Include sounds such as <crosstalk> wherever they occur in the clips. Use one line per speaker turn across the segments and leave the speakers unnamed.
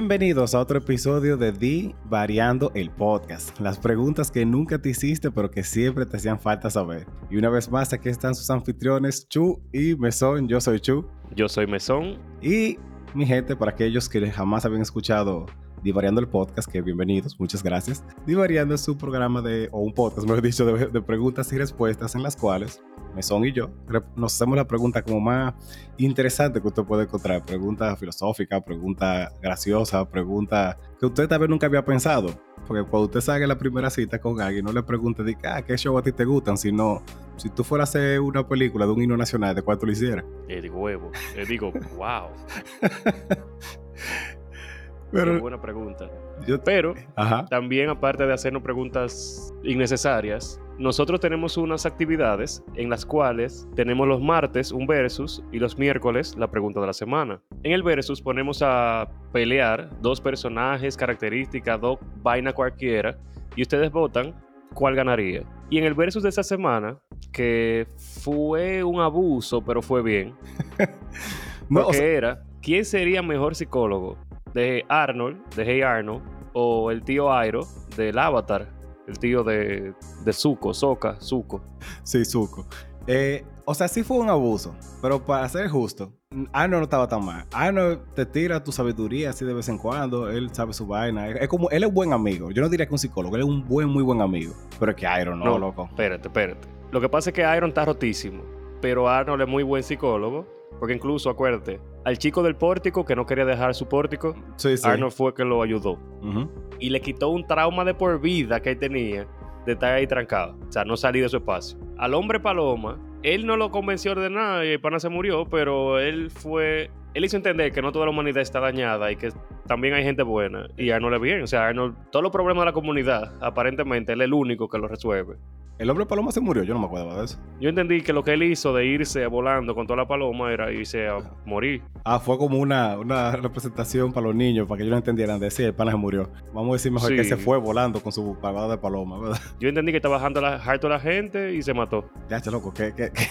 Bienvenidos a otro episodio de Di Variando el Podcast. Las preguntas que nunca te hiciste pero que siempre te hacían falta saber. Y una vez más aquí están sus anfitriones Chu y Mesón. Yo soy Chu.
Yo soy Mesón.
Y mi gente, para aquellos que jamás habían escuchado Divariando el podcast, que bienvenidos, muchas gracias. Divariando es un programa de, o un podcast, mejor dicho, de, preguntas y respuestas en las cuales Mesón y yo nos hacemos la pregunta como más interesante que usted puede encontrar. Pregunta filosófica, pregunta graciosa, pregunta que usted tal vez nunca había pensado. Porque cuando usted salga la primera cita con alguien, no le pregunte, de, ah, ¿qué show a ti te gustan? Sino, si tú fueras a hacer una película de un himno nacional, ¿de cuál tú lo hicieras?
Eh, digo, huevo. Le digo, wow. Pero, buena pregunta. Pero también aparte de hacernos preguntas innecesarias, nosotros tenemos unas actividades en las cuales tenemos los martes un versus y los miércoles la pregunta de la semana. En el versus ponemos a pelear dos personajes, características, dos vaina cualquiera y ustedes votan cuál ganaría. Y en el versus de esa semana, que fue un abuso, pero fue bien, <laughs> porque era, ¿quién sería mejor psicólogo? De Arnold, de Hey Arnold, o el tío Airo del Avatar, el tío de, de Zuko, Soka, Zuko.
Sí, Zuko. Eh, o sea, sí fue un abuso, pero para ser justo, Arnold no estaba tan mal. Arnold te tira tu sabiduría así de vez en cuando, él sabe su vaina. Es como, él es buen amigo. Yo no diría que un psicólogo, él es un buen, muy buen amigo. Pero es que Iron no, no loco.
Espérate, espérate. Lo que pasa es que Iron está rotísimo, pero Arnold es muy buen psicólogo porque incluso, acuérdate, al chico del pórtico que no quería dejar su pórtico, Arnold fue que lo ayudó. Y le quitó un trauma de por vida que él tenía de estar ahí trancado. O sea, no salir de su espacio. Al hombre paloma, él no lo convenció de nada y el pana se murió, pero él fue. Él hizo entender que no toda la humanidad está dañada y que también hay gente buena. Y Arnold es bien. O sea, Arnold, todos los problemas de la comunidad, aparentemente, él es el único que lo resuelve.
El hombre paloma se murió, yo no me acuerdo de eso.
Yo entendí que lo que él hizo de irse volando con toda la paloma era irse a morir.
Ah, fue como una, una representación para los niños, para que ellos no entendieran. Decir, el pana se murió. Vamos a decir mejor que se fue volando con su pagada de paloma, ¿verdad?
Yo entendí que estaba bajando la, harto la gente y se mató.
Ya, loco, ¿qué, qué, qué,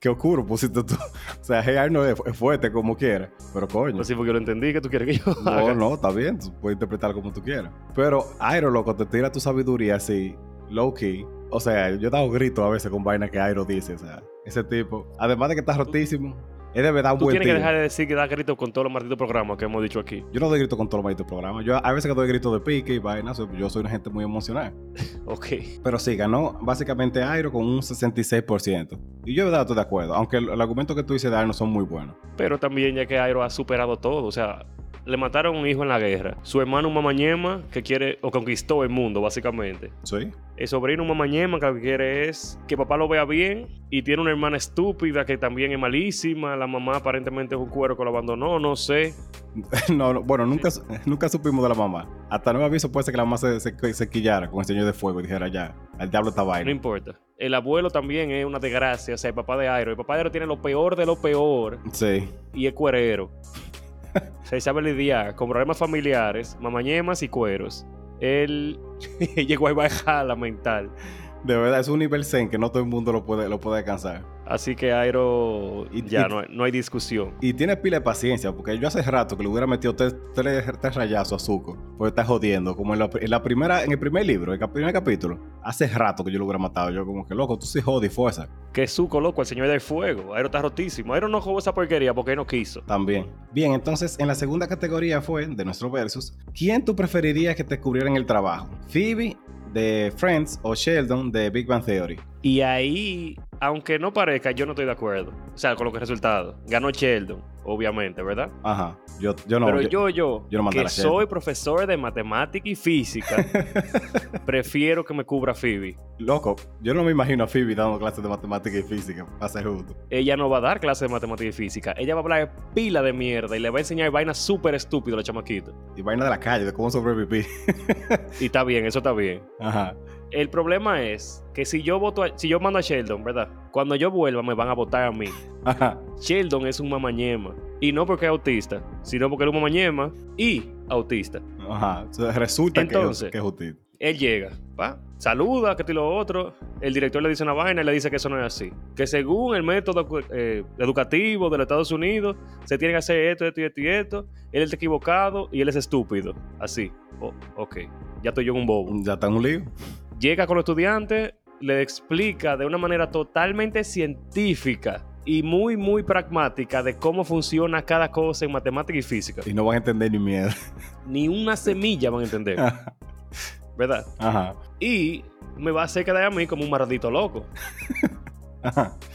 qué oscuro pusiste tú? O sea, hey no es, fuerte como quiera, pero coño.
Pues sí, porque lo entendí que tú quieres que yo
No, no, está bien, tú puedes interpretar como tú quieras. Pero Airo, loco, te tira tu sabiduría así, low key o sea, yo he dado gritos a veces con vaina que Airo dice, o sea, ese tipo. Además de que está rotísimo, es de verdad un
Tú
buen
tienes que dejar de decir que da gritos con todos los malditos programas que hemos dicho aquí.
Yo no doy gritos con todos los malditos programas. Yo a veces que doy gritos de pique y vaina, yo soy una gente muy emocional. <laughs>
ok.
Pero sí, ganó básicamente Airo con un 66%. Y yo de verdad estoy de acuerdo, aunque el, argumento que tú dices de Airo son muy buenos.
Pero también ya que Airo ha superado todo, o sea, le mataron un hijo en la guerra. Su hermano un mamañema que quiere o conquistó el mundo, básicamente.
Sí.
El sobrino un mamañema que lo que quiere es que papá lo vea bien y tiene una hermana estúpida que también es malísima. La mamá aparentemente es un cuero que lo abandonó, no sé. <laughs>
no, bueno, nunca, nunca supimos de la mamá. Hasta nuevo aviso puede ser que la mamá se, se, quillara con el señor de fuego y dijera ya, el diablo está vaina.
No importa. El abuelo también es una desgracia, o sea, el papá de Airo. El papá de Airo tiene lo peor de lo peor.
Sí.
Y es cuerero. <laughs> se sabe lidiar con problemas familiares, mamañemas y cueros. Él <laughs> llegó a bajar la mental.
De verdad, es un nivel zen que no todo el mundo lo puede, lo puede alcanzar.
Así que Airo ya no, hay, no, hay, discusión.
Y tiene pila de paciencia, porque yo hace rato que le hubiera metido tres, rayazos a Zuko, porque está jodiendo. Como en la, primera, en el primer libro, en el primer capítulo, hace rato que yo lo hubiera matado. Yo como que, loco, tú sí jodi fuerza.
Que Zuko, loco, el señor del fuego. Airo está rotísimo. Airo no jugó esa porquería porque él no quiso.
También. Bien, entonces, en la segunda categoría fue, de nuestro versus, ¿quién tú preferirías que te cubriera en el trabajo? ¿Phoebe de Friends o Sheldon de Big Bang Theory?
Y ahí, aunque no parezca, yo no estoy de acuerdo. O sea, con lo que resultado. Ganó Sheldon, obviamente, ¿verdad?
Ajá. Yo, yo no.
Pero yo, yo, yo, que soy profesor de matemática y física, <laughs> prefiero que me cubra Phoebe.
Loco, yo no me imagino a Phoebe dando clases de matemática y física, para ser justo.
Ella no va a dar clases de matemática y física. Ella va a hablar pila de mierda y le va a enseñar vainas súper estúpidas a los chamaquitos.
Y vainas de la calle, de cómo sobrevivir.
y está bien, eso está bien.
Ajá.
El problema es que si yo voto si yo mando a Sheldon, ¿verdad? Cuando yo vuelva me van a votar a mí. <laughs> Sheldon es un mamañema. Y no porque es autista, sino porque es un mamañema y autista.
Ajá. resulta Entonces, que, es, autista.
Él llega, ¿va? saluda, que te lo otro. El director le dice una vaina y le dice que eso no es así. Que según el método eh, educativo de los Estados Unidos, se tiene que hacer esto, esto y esto y esto. Él está equivocado y él es estúpido. Así. Oh, ok. Ya estoy yo en un bobo.
Ya está en un lío.
Llega con los estudiantes, le explica de una manera totalmente científica y muy, muy pragmática de cómo funciona cada cosa en matemática y física.
Y no van a entender ni mierda.
Ni una semilla van a entender. <laughs> ¿Verdad? Ajá. Y me va a hacer quedar a mí como un maldito loco. <laughs>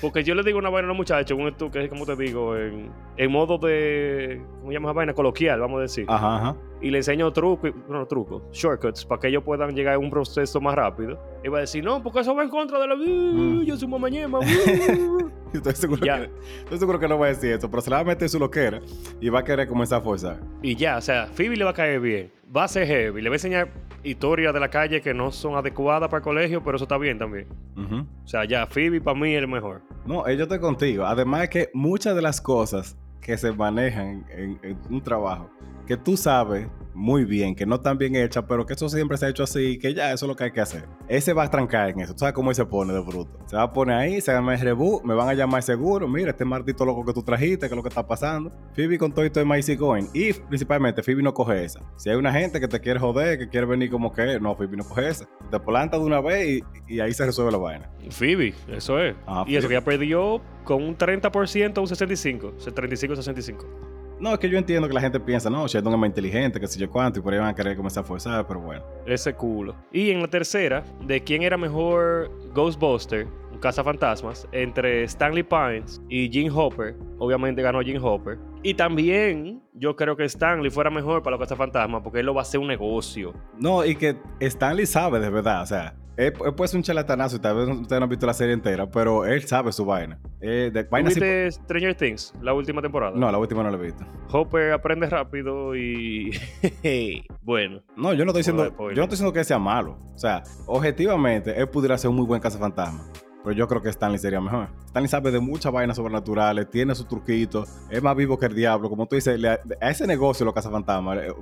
Porque yo le digo una vaina a los muchachos, un esto que es como te digo, en, modo de, ¿cómo llamas vaina? Coloquial, vamos a decir. Ajá, ajá. Y le enseño trucos, no trucos, shortcuts, para que ellos puedan llegar a un proceso más rápido. Y va a decir, no, porque eso va en contra de la... Mm. Yo soy mamañema. <laughs> <laughs>
estoy, seguro que, estoy seguro que no va a decir eso, pero se le va a meter su loquera y va a querer comenzar a forzar.
Y ya, o sea, Phoebe le va a caer bien. Va a ser heavy, le va a enseñar historias de la calle que no son adecuadas para el colegio, pero eso está bien también. O sea, ya, Phoebe para mí es el mejor.
No, yo estoy contigo. Además es que muchas de las cosas que se manejan en un trabajo que tú sabes muy bien, que no están bien hechas, pero que eso siempre se ha hecho así, que ya eso es lo que hay que hacer. Ese va a trancar en eso. ¿Tú sabes cómo se pone de bruto? Se va a poner ahí, se llama el reboot, me van a llamar seguro. Mira, este martito loco que tú trajiste, que es lo que está pasando. Phoebe con todo esto de Going. Y principalmente, Phoebe no coge esa. Si hay una gente que te quiere joder, que quiere venir como que, no, Phoebe no coge esa. Te planta de una vez y, ahí se resuelve la vaina.
Phoebe, eso es. Ah, y eso que ya perdió con un 30% un 65, 35-65.
No, es que yo entiendo que la gente piensa, no, Sheldon es más inteligente, que sé yo cuánto, y por ahí van a querer comenzar a forzar, pero bueno.
Ese culo. Y en la tercera, de quién era mejor Ghostbuster, un cazafantasmas, entre Stanley Pines y Jim Hopper. Obviamente ganó Jim Hopper. Y también yo creo que Stanley fuera mejor para los cazafantasmas, porque él lo va a hacer un negocio.
No, y que Stanley sabe de verdad, o sea, él, puede ser un charlatanazo y tal vez ustedes no han visto la serie entera, pero él sabe su vaina.
Eh, de, vaina ¿Viste Stranger Things, la última temporada?
No, la última no la he visto.
Hopper aprende rápido y... <laughs> bueno.
No, yo no estoy diciendo, yo no estoy diciendo que sea malo. O sea, objetivamente, él pudiera ser un muy buen cazafantasma. Pero yo creo que Stanley sería mejor. Stanley sabe de muchas vainas sobrenaturales, tiene sus truquitos, es más vivo que el diablo. Como tú dices, a ese negocio lo Casa Fantasma eh,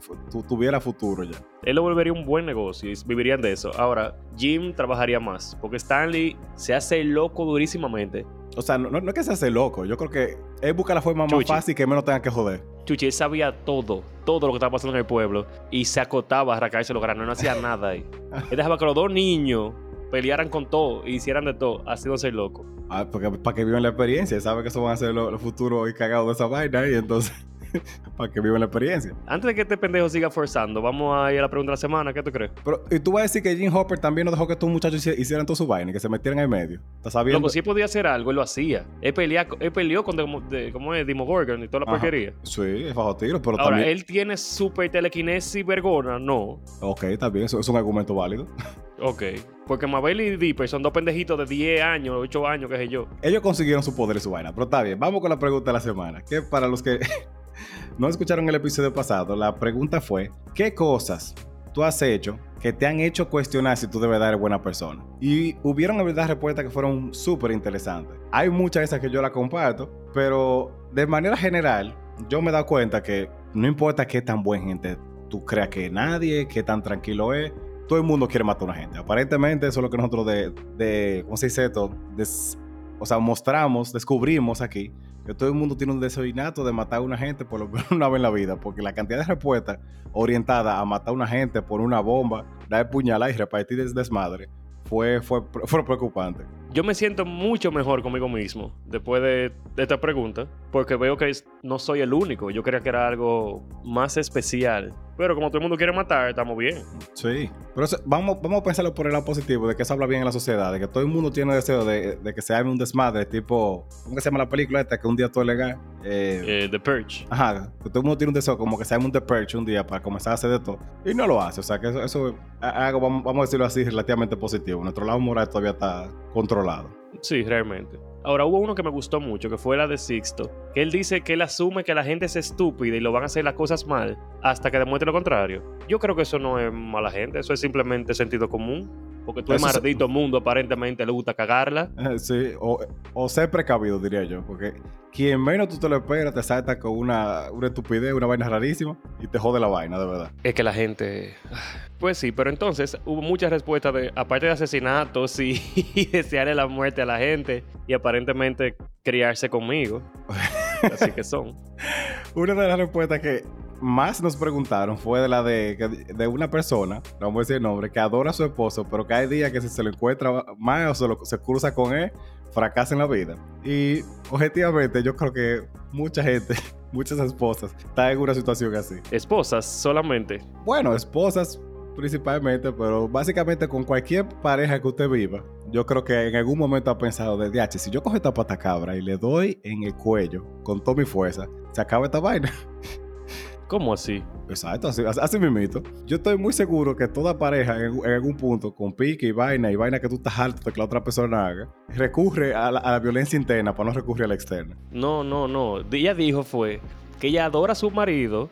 tuviera futuro ya.
Él lo volvería un buen negocio y vivirían de eso. Ahora, Jim trabajaría más, porque Stanley se hace loco durísimamente.
O sea, no, es que se hace loco. Yo creo que él busca la forma más fácil que menos tenga que joder.
Chuchi, él sabía todo, todo lo que estaba pasando en el pueblo y se acotaba a arrancarse los granos, no hacía nada ahí. <laughs> él dejaba que los dos niños pelearan con todo y hicieran de todo, no ser loco.
Ah, porque para que vivan la experiencia, sabe que eso van a ser los futuros y cagados de esa vaina y entonces <laughs> para que vivan la experiencia.
Antes de que este pendejo siga forzando, vamos a ir a la pregunta de la semana, ¿qué tú crees?
Pero, ¿y tú vas a decir que Jim Hopper también no dejó que estos muchachos hicieran todo su vaina y que se metieran en medio? ¿Estás sabiendo?
Loco, si él podía hacer algo, él lo hacía. Él, pelea, él peleó con, de, ¿cómo es? Demogorgon y toda la porquería.
Sí, es bajo tiro, pero
Ahora, ¿él tiene super telequinesis vergona? No.
Ok, está bien, eso es un argumento válido. <laughs>
Ok. Porque Mabel y Dipper son dos pendejitos de 10 años, 8 años, qué sé yo.
Ellos consiguieron su poder y su vaina. Pero está bien, vamos con la pregunta de la semana. Que para los que <laughs> no escucharon el episodio pasado, la pregunta fue: ¿Qué cosas tú has hecho que te han hecho cuestionar si tú debes dar buena persona? Y hubieron, en verdad, respuestas que fueron súper interesantes. Hay muchas de esas que yo la comparto, pero de manera general, yo me he dado cuenta que no importa qué tan buen gente tú creas que nadie, qué tan tranquilo es, todo el mundo quiere matar a una gente. Aparentemente eso es lo que nosotros de, de ¿cómo se dice esto? o sea, mostramos, descubrimos aquí que todo el mundo tiene un deseo innato de matar a una gente por lo <laughs> menos una vez en la vida, porque la cantidad de respuestas orientadas a matar a una gente por una bomba, dar puñalada y repartir desmadre, fue, fue, fue preocupante.
Yo me siento mucho mejor conmigo mismo después de, esta pregunta, porque veo que no soy el único. Yo creía que era algo más especial. Pero como todo el mundo quiere matar, estamos bien.
Sí. Pero vamos, vamos a pensarlo por el lado positivo, de que se habla bien en la sociedad, de que todo el mundo tiene deseo de, que se haga un desmadre, tipo, ¿cómo se llama la película esta? Que un día todo es legal.
Eh, eh, The Purge.
Ajá, que todo el mundo tiene un deseo como que se haga un The Purge un día para comenzar a hacer de todo. Y no lo hace. O sea, que eso, es algo, vamos, vamos a decirlo así, relativamente positivo. Nuestro lado moral todavía está controlado lado.
Sí, realmente. Ahora hubo uno que me gustó mucho, que fue la de Sixto, que él dice que él asume que la gente es estúpida y lo van a hacer las cosas mal hasta que demuestre lo contrario. Yo creo que eso no es mala gente, eso es simplemente sentido común. Porque tú eres maldito mundo, aparentemente le gusta cagarla. <laughs>
sí, o, ser precavido, diría yo, porque quien menos tú te lo esperas te salta con una, una estupidez, una vaina rarísima y te jode la vaina, de verdad.
Es que la gente... <sighs> Pues sí, pero entonces hubo muchas respuestas de, aparte de asesinatos y, <laughs> y desearle la muerte a la gente y aparentemente criarse conmigo. <laughs> Así que son.
Una de las respuestas que más nos preguntaron fue de la de, de una persona, no vamos a decir el nombre, que adora a su esposo, pero que hay días que si se lo encuentra más o se, se cruza con él, fracasa en la vida. Y objetivamente yo creo que mucha gente, <laughs> muchas esposas, están en una situación así.
¿Esposas solamente?
Bueno, esposas principalmente, pero básicamente con cualquier pareja que usted viva, yo creo que en algún momento ha pensado de DH, si yo cojo esta pata cabra y le doy en el cuello con toda mi fuerza, se acaba esta vaina. <laughs>
¿Cómo así?
Exacto, así, así mismito. Yo estoy muy seguro que toda pareja en, algún punto, con pique y vaina, y vaina que tú estás alto de que la otra persona haga, recurre a la, violencia interna para no recurrir a la externa.
No, no, no. Ella dijo fue que ella adora a su marido,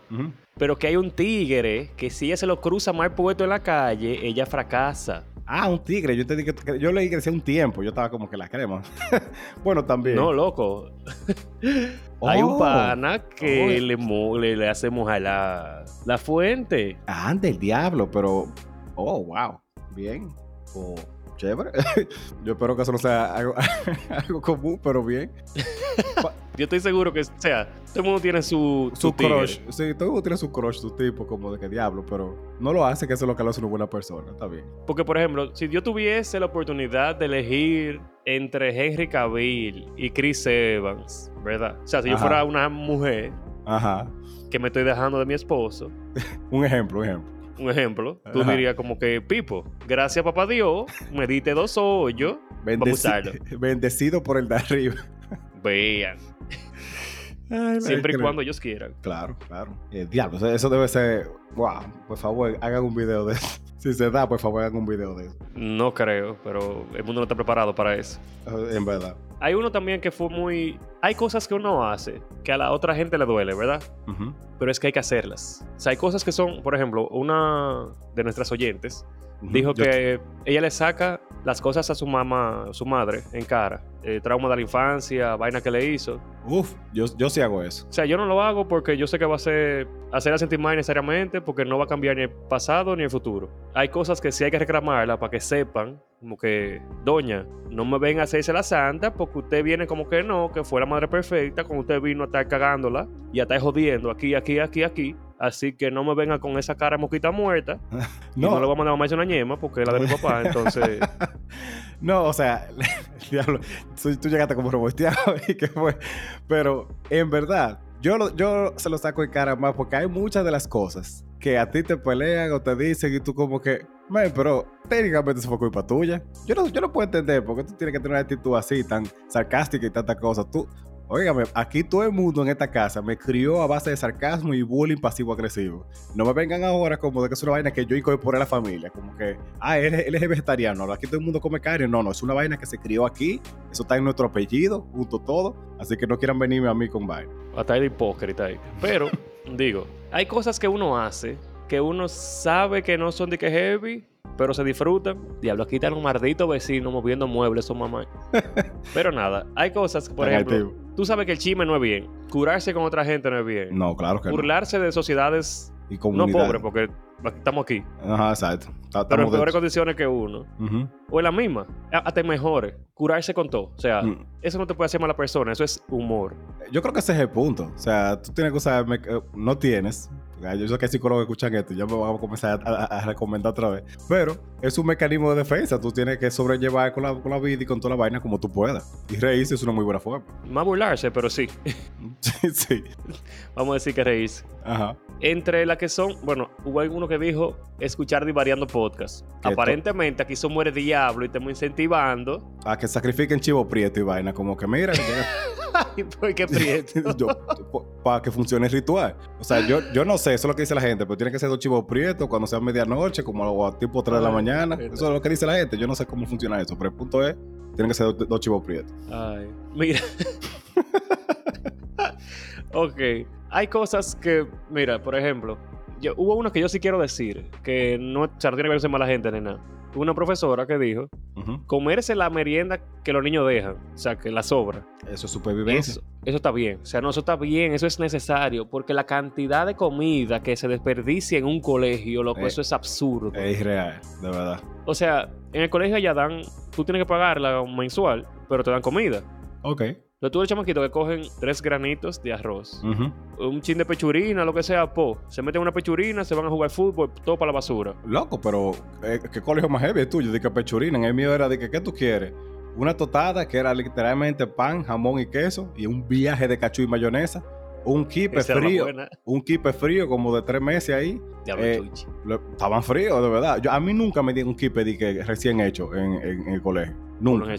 pero que hay un tigre que si ella se lo cruza mal puesto en la calle, ella fracasa.
Ah, un tigre. Yo te dije que yo leí que decía un tiempo. Yo estaba como que la queremos. <laughs> bueno, también.
No, loco. <laughs> Hay un oh. pana que oh. le, le, hace mojar la, la fuente.
Ah, del diablo, pero. Oh, wow. Bien. Oh, chévere. <laughs> yo espero que eso no sea algo, <laughs> algo común, pero bien. <laughs>
Yo estoy seguro que, o sea, todo el mundo tiene su,
su, crush. Sí, todo el mundo tiene su crush, su tipo, como de que diablo, pero no lo hace que eso es lo que lo hace una buena persona, está bien.
Porque, por ejemplo, si yo tuviese la oportunidad de elegir entre Henry Cavill y Chris Evans, ¿verdad? O sea, si yo fuera una mujer
Ajá.
que me estoy dejando de mi esposo.
un ejemplo, un ejemplo.
Un ejemplo, tú dirías como que, Pipo, gracias papá Dios, me diste dos hoyos, <laughs>
Bendecido por el de arriba.
Vean. Siempre y cuando ellos quieran.
Claro, claro. Eh, diablo, eso debe ser. Wow, por favor, hagan un video de eso. Si se da, por favor, hagan un video de eso.
No creo, pero el mundo no está preparado para eso.
Eh, en verdad.
Hay uno también que fue muy. Hay cosas que uno hace que a la otra gente le duele, ¿verdad? Pero es que hay que hacerlas. O sea, hay cosas que son, por ejemplo, una de nuestras oyentes dijo que ella le saca las cosas a su mamá, su madre, en cara. Eh, trauma de la infancia, vaina que le hizo.
Uf, yo, yo sí hago eso.
O sea, yo no lo hago porque yo sé que va a ser hacerla sentir mal necesariamente porque no va a cambiar ni el pasado ni el futuro. Hay cosas que sí hay que reclamarla para que sepan, como que, doña, no me ven a hacerse la santa porque usted viene como que no, que fue la madre perfecta, como usted vino a estar cagándola y a estar jodiendo aquí, aquí, aquí, aquí. Así que no me venga con esa cara de mosquita muerta. <laughs> no. no le voy a mandar a una ñema porque es la de mi papá, <laughs> entonces. <laughs>
no, o sea, diablo, tú llegaste como robosteado y que fue. Pero en verdad, yo, yo se lo saco en cara más porque hay muchas de las cosas que a ti te pelean o te dicen y tú como que, man, pero técnicamente eso fue culpa tuya. Yo no, yo no puedo entender por qué tú tienes que tener una actitud así, tan sarcástica y tantas cosas. Tú, Óigame, aquí todo el mundo en esta casa me crió a base de sarcasmo y bullying pasivo-agresivo. No me vengan ahora como de que es una vaina que yo incorporé a la familia. Como que, ah, él, es vegetariano. Aquí todo el mundo come carne. No, no, es una vaina que se crió aquí. Eso está en nuestro apellido, junto todo. Así que no quieran venirme a mí con vaina.
Hasta de hipócrita ahí. Pero, <laughs> digo, hay cosas que uno hace que uno sabe que no son de que heavy pero se disfrutan. Diablo, aquí están un maldito vecino moviendo muebles, son mamá. <laughs> pero nada, hay cosas, por ejemplo, tú sabes que el chisme no es bien. Curarse con otra gente no es bien.
No, claro que
Burlarse de sociedades y no pobres, porque estamos aquí.
Ajá, exacto.
pero en peores condiciones que uno. O en la misma. Hasta mejores. Curarse con todo. O sea, mm. eso no te puede hacer mala persona. Eso es humor.
Yo creo que ese es el punto. O sea, tú tienes que usar... Eh, no tienes yo sé que hay psicólogos que escuchan esto, ya me voy a comenzar a, recomendar otra vez. Pero es un mecanismo de defensa. Tú tienes que sobrellevar con la, con la vida y con toda la vaina como tú puedas. Y reírse es una muy buena forma.
Más burlarse, pero sí.
sí, <laughs> sí.
Vamos a decir que reírse.
Ajá.
Entre las que son, bueno, hubo alguno que dijo escuchar divariando podcast. Aparentemente aquí somos el diablo y estamos incentivando
a que sacrifiquen chivo prieto y vaina, como que mira, <laughs>
¿por qué prieto? <laughs>
para que funcione el ritual. O sea, yo, yo no sé, eso es lo que dice la gente, pero tiene que ser dos chivos prietos cuando sea medianoche, como a tipo 3 de la mañana. Eso es lo que dice la gente. Yo no sé cómo funciona eso, pero el punto es, tienen que ser dos, chivos prietos.
Ay, mira. Ok. Hay cosas que, mira, por ejemplo, yo, hubo uno que yo sí quiero decir, que no, o sea, no tiene que ver con mala gente ni nada. una profesora que dijo, comerse la merienda que los niños dejan, o sea, que la sobra.
Eso es supervivencia.
Eso, está bien, o sea, no, eso está bien, eso es necesario, porque la cantidad de comida que se desperdicia en un colegio, loco, eh, eso es absurdo.
Es irreal, de verdad.
O sea, en el colegio ya dan, tú tienes que pagarla mensual, pero te dan comida.
Ok.
Yo tuve chamaquito que cogen tres granitos de arroz, un chin de pechurina, lo que sea, po. Se meten una pechurina, se van a jugar fútbol, todo para la basura.
Loco, pero eh, ¿qué colegio más heavy es tuyo? De que pechurina, en el mío era de que, ¿qué tú quieres? Una totada que era literalmente pan, jamón y queso y un viaje de cachú y mayonesa. Un kipe frío. Un kipe frío como de tres meses ahí. Eh, estaban fríos, de verdad. Yo, a mí nunca me dieron un kipe de que recién hecho en, el colegio. Nunca.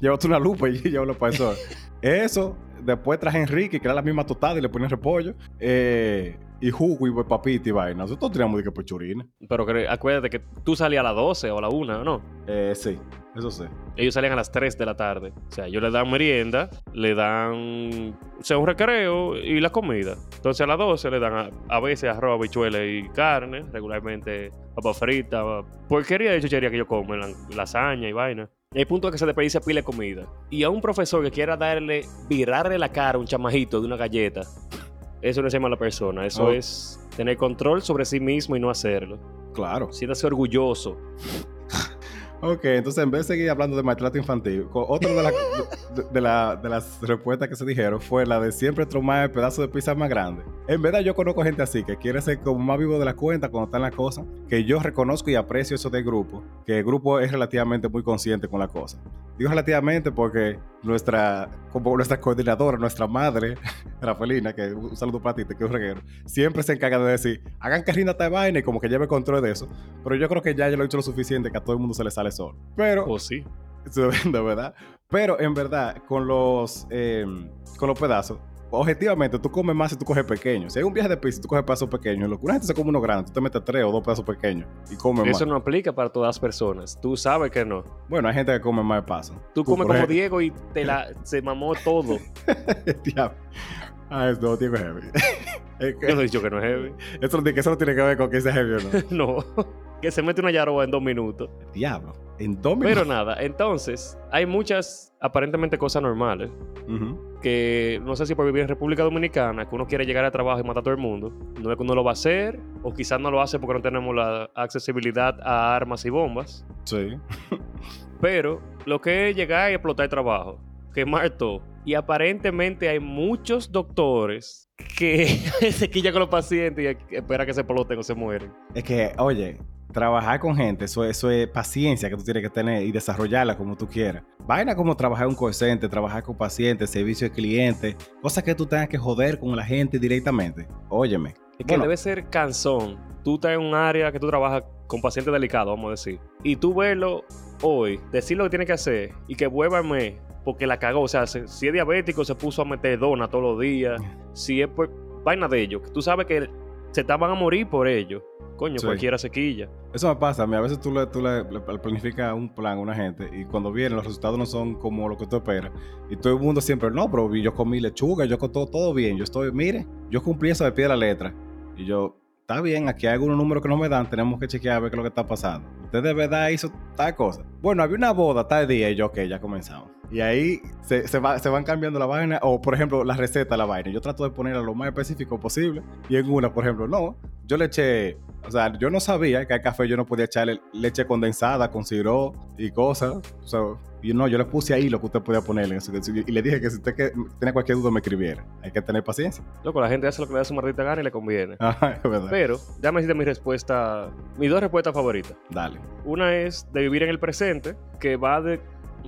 Llévate una lupa y <laughs> llévalo para eso. eso, después traje a Enrique, que era la misma totada y le ponía repollo. Eh, y jugo y papita y vaina. Nosotros teníamos de que pechurina.
Pero acuérdate que tú salías a las 12 o a la 1, ¿no?
Eh, sí, eso sí.
Ellos salían a las 3 de la tarde. O sea, ellos le dan merienda, le dan, o sea, un recreo y la comida. Entonces a las 12 le dan a, veces arroz, habichuelas y carne, regularmente papa frita, porquería de chuchería que yo como, lasaña y vaina. El punto es que se desperdicia pila de comida. Y a un profesor que quiera darle, virarle la cara a un chamajito de una galleta, eso no es llamar a la persona, eso oh. es tener control sobre sí mismo y no hacerlo.
Claro.
Siéntase orgulloso.
Ok, entonces en vez de seguir hablando de maltrato infantil, otra de, las respuestas que se dijeron fue la de siempre tomar el pedazo de pizza más grande. En verdad yo conozco gente así, que quiere ser como más vivo de la cuenta cuando están las cosas, que yo reconozco y aprecio eso del grupo, que el grupo es relativamente muy consciente con la cosa. Digo relativamente porque nuestra, como nuestra coordinadora, nuestra madre, <laughs> Rafaelina, que un saludo para ti, te quiero reguero, siempre se encarga de decir, hagan que rinda esta vaina y como que lleve control de eso. Pero yo creo que ya yo lo he hecho lo suficiente que a todo el mundo se le sale solo. Pero...
Oh, sí. <laughs>
De verdad. Pero en verdad, con los, eh, con los pedazos, objetivamente, tú comes más si tú coges pequeño. Si hay un viaje de pizza, tú coges pedazos pequeños. Lo que una gente se come uno grande, tú te metes tres o dos pedazos pequeños y comes
más. Eso no aplica para todas las personas. Tú sabes que no.
Bueno, hay gente que come más paso.
Tú, comes como Diego y te la, <laughs> se mamó todo. <laughs>
Ah, esto Diego es heavy.
Yo no he dicho que no es heavy.
Eso, eso no tiene que ver con que sea heavy o
no. no que se mete una yaroba en dos minutos.
Diablo, en dos minutos.
Pero nada, entonces, hay muchas aparentemente cosas normales que no sé si por vivir en República Dominicana, que uno quiere llegar a trabajo y matar a todo el mundo, no es que uno lo va a hacer, o quizás no lo hace porque no tenemos la accesibilidad a armas y bombas.
Sí. <laughs>
Pero lo que es llegar y explotar el trabajo, quemar todo. Y aparentemente hay muchos doctores que <laughs> se quillan con los pacientes y espera que se exploten o se mueren.
Es que, oye, trabajar con gente, eso, eso es paciencia que tú tienes que tener y desarrollarla como tú quieras. Vaina como trabajar un call trabajar con pacientes, servicio de clientes, cosas que tú tengas que joder con la gente directamente. Óyeme.
Es que debe ser cansón. Tú estás en un área que tú trabajas con pacientes delicados, vamos a decir. Y tú verlo hoy, decir lo que tiene que hacer y que vuelva porque la cagó. O sea, si es diabético, se puso a meter dona todos los días. Si es por vaina de ellos, tú sabes que se estaban a morir por ellos. Coño, cualquiera se quilla.
Eso me pasa. A, veces tú, le, tú le, planificas un plan a una gente y cuando vienen los resultados no son como lo que tú esperas. Y todo el mundo siempre, no, pero yo comí lechuga, yo con todo, todo bien. Yo estoy, mire, yo cumplí eso de pie de la letra. Y yo, está bien, aquí hay algunos números que no me dan, tenemos que chequear a ver qué es lo que está pasando. Usted de verdad hizo tal cosa. Bueno, había una boda tal día y yo, ok, ya comenzamos. Y ahí se, se, va, se van cambiando la vaina, o por ejemplo, la receta la vaina. Yo trato de ponerla lo más específico posible. Y en una, por ejemplo, no, yo le eché, o sea, yo no sabía que al café yo no podía echarle leche condensada con sirope y cosas. O sea, y no, yo le puse ahí lo que usted podía ponerle. Y le dije que si usted que, tenía cualquier duda me escribiera. Hay que tener paciencia.
Loco, la gente hace lo que le da su maldita gana y le conviene. <laughs> Ajá, es verdad. Pero, ya me mi respuesta, mis dos respuestas favoritas.
Dale.
Una es de vivir en el presente, que va de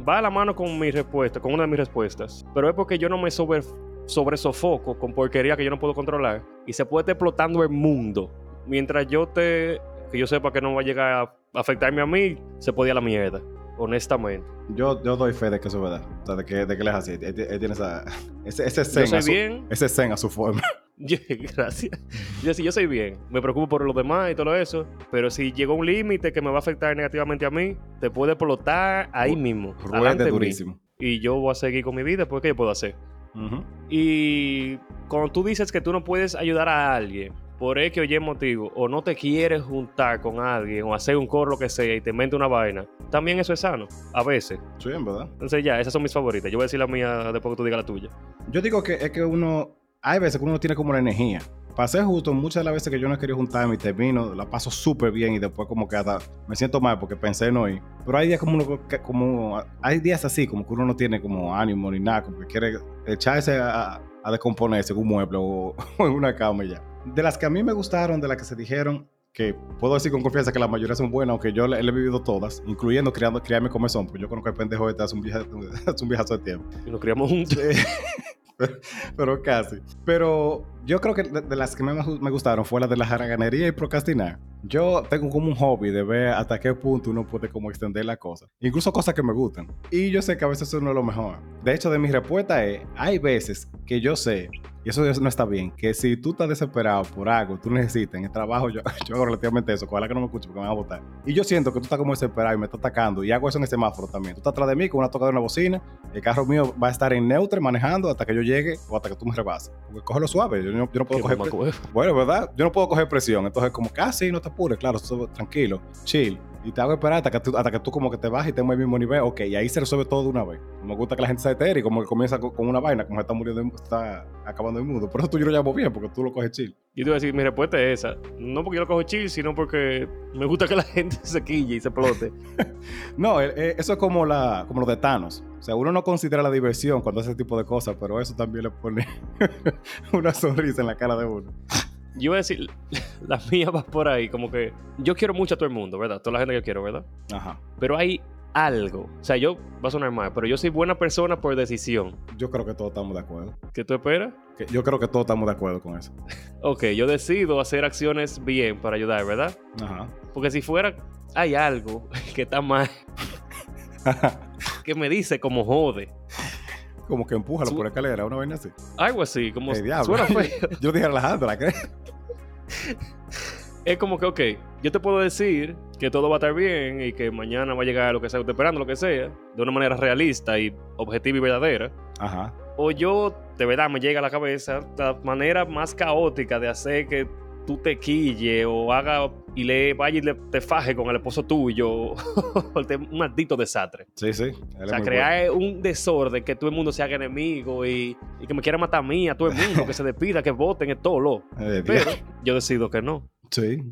va a la mano con mi respuesta, con una de mis respuestas. Pero es porque yo no me sobre, sobre sofoco con porquería que yo no puedo controlar. Y se puede estar explotando el mundo. Mientras yo te. que yo sepa que no va a llegar a afectarme a mí, se podía la mierda honestamente.
Yo, yo doy fe de que eso es verdad. O sea, de que, de que él es así. Él, tiene esa, <laughs> ese, ese zen.
Yo soy bien.
Ese zen a su forma. <laughs>
gracias. Yo sí, yo soy bien. Me preocupo por los demás y todo eso. Pero si llegó un límite que me va a afectar negativamente a mí, te puede explotar ahí mismo.
Ruede durísimo.
Y yo voy a seguir con mi vida, porque ¿qué yo puedo hacer? Y cuando tú dices que tú no puedes ayudar a alguien, por X o Y motivo, o no te quieres juntar con alguien, o hacer un coro, lo que sea, y te mente una vaina, también eso es sano, a veces.
Sí, en verdad.
Entonces ya, esas son mis favoritas. Yo voy a decir la mía después que tú digas la tuya.
Yo digo que es que uno, hay veces que uno tiene como la energía. Pasé justo muchas de las veces que yo no quería juntarme y termino, la paso súper bien y después como que hasta me siento mal porque pensé no ir. Pero hay días como uno, como, hay días así, como que uno no tiene como ánimo ni nada, como que quiere echarse a, a descomponerse en un mueble o, <laughs> en una cama ya. De las que a mí me gustaron, de las que se dijeron, que puedo decir con confianza que la mayoría son buenas, aunque yo le, he vivido todas, incluyendo criando, criarme como son, pues yo conozco el pendejo este hace un, vieja, <laughs> hace un viejazo de tiempo.
Y nos criamos juntos. <laughs> <laughs>
pero, casi. Pero yo creo que de, las que más me gustaron fue la de la jaraganería y procrastinar. Yo tengo como un hobby de ver hasta qué punto uno puede como extender la cosa. Incluso cosas que me gustan. Y yo sé que a veces eso no es lo mejor. De hecho, de mi respuesta es, hay veces que yo sé y eso no está bien. Que si tú estás desesperado por algo, tú necesitas en el trabajo, yo, <laughs> yo hago relativamente eso. Ojalá que no me escuche porque me van a votar. Y yo siento que tú estás como desesperado y me estás atacando. Y hago eso en el semáforo también. Tú estás atrás de mí con una toca de una bocina. El carro mío va a estar en neutro manejando hasta que yo llegue o hasta que tú me rebases. Porque cógelo suave. Yo no, yo no puedo coger. Bueno, ¿verdad? Yo no puedo coger presión. Entonces, como que, ah, no te apures. Claro, tranquilo, chill y te hago esperar hasta que, tú, hasta que tú como que te bajes y estemos al mismo nivel. Ok, y ahí se resuelve todo de una vez. Me gusta que la gente se etere y como que comienza con, una vaina, como está muriendo, está acabando el mundo. Por eso tú yo lo llamo bien, porque tú lo coges chill.
Yo te voy a decir, mi respuesta es esa. No porque yo lo cojo chill, sino porque me gusta que la gente <laughs> se quille y se explote. <laughs>
no, eh, eh, eso es como, la, como lo de Thanos. O sea, uno no considera la diversión cuando hace ese tipo de cosas, pero eso también le pone <laughs> una sonrisa en la cara de uno
yo voy a decir, <laughs> la mía va por ahí, como que yo quiero mucho a todo el mundo, ¿verdad? Toda la gente que yo quiero, ¿verdad? Ajá. Pero hay algo. O sea, yo, va a sonar mal, pero yo soy buena persona por decisión.
Yo creo que todos estamos de acuerdo.
¿Qué tú esperas?
yo creo que todos estamos de acuerdo con eso. <laughs>
ok, yo decido hacer acciones bien para ayudar, ¿verdad? Ajá. Porque si fuera, hay algo <laughs> que está mal, que me dice como jode
como que empújalo por la escalera, una vaina así.
Algo así, como suena
feo. <laughs> yo dije relajando, ¿la crees?
es como que, ok, yo te puedo decir que todo va a estar bien y que mañana va a llegar lo que sea, esperando lo que sea, de una manera realista y objetiva y verdadera. Ajá. O yo, de verdad, me llega a la cabeza la manera más caótica de hacer que tú te quille o haga y le vaya y le, te faje con el esposo tuyo. <laughs> un maldito desastre.
Sí, sí.
O sea, crear un desorden que todo el mundo se haga enemigo y, que me quiera matar a mí, a todo el mundo, que se despida, que voten, es todo lo. <laughs> Eh, Pero yo decido que no.
Sí.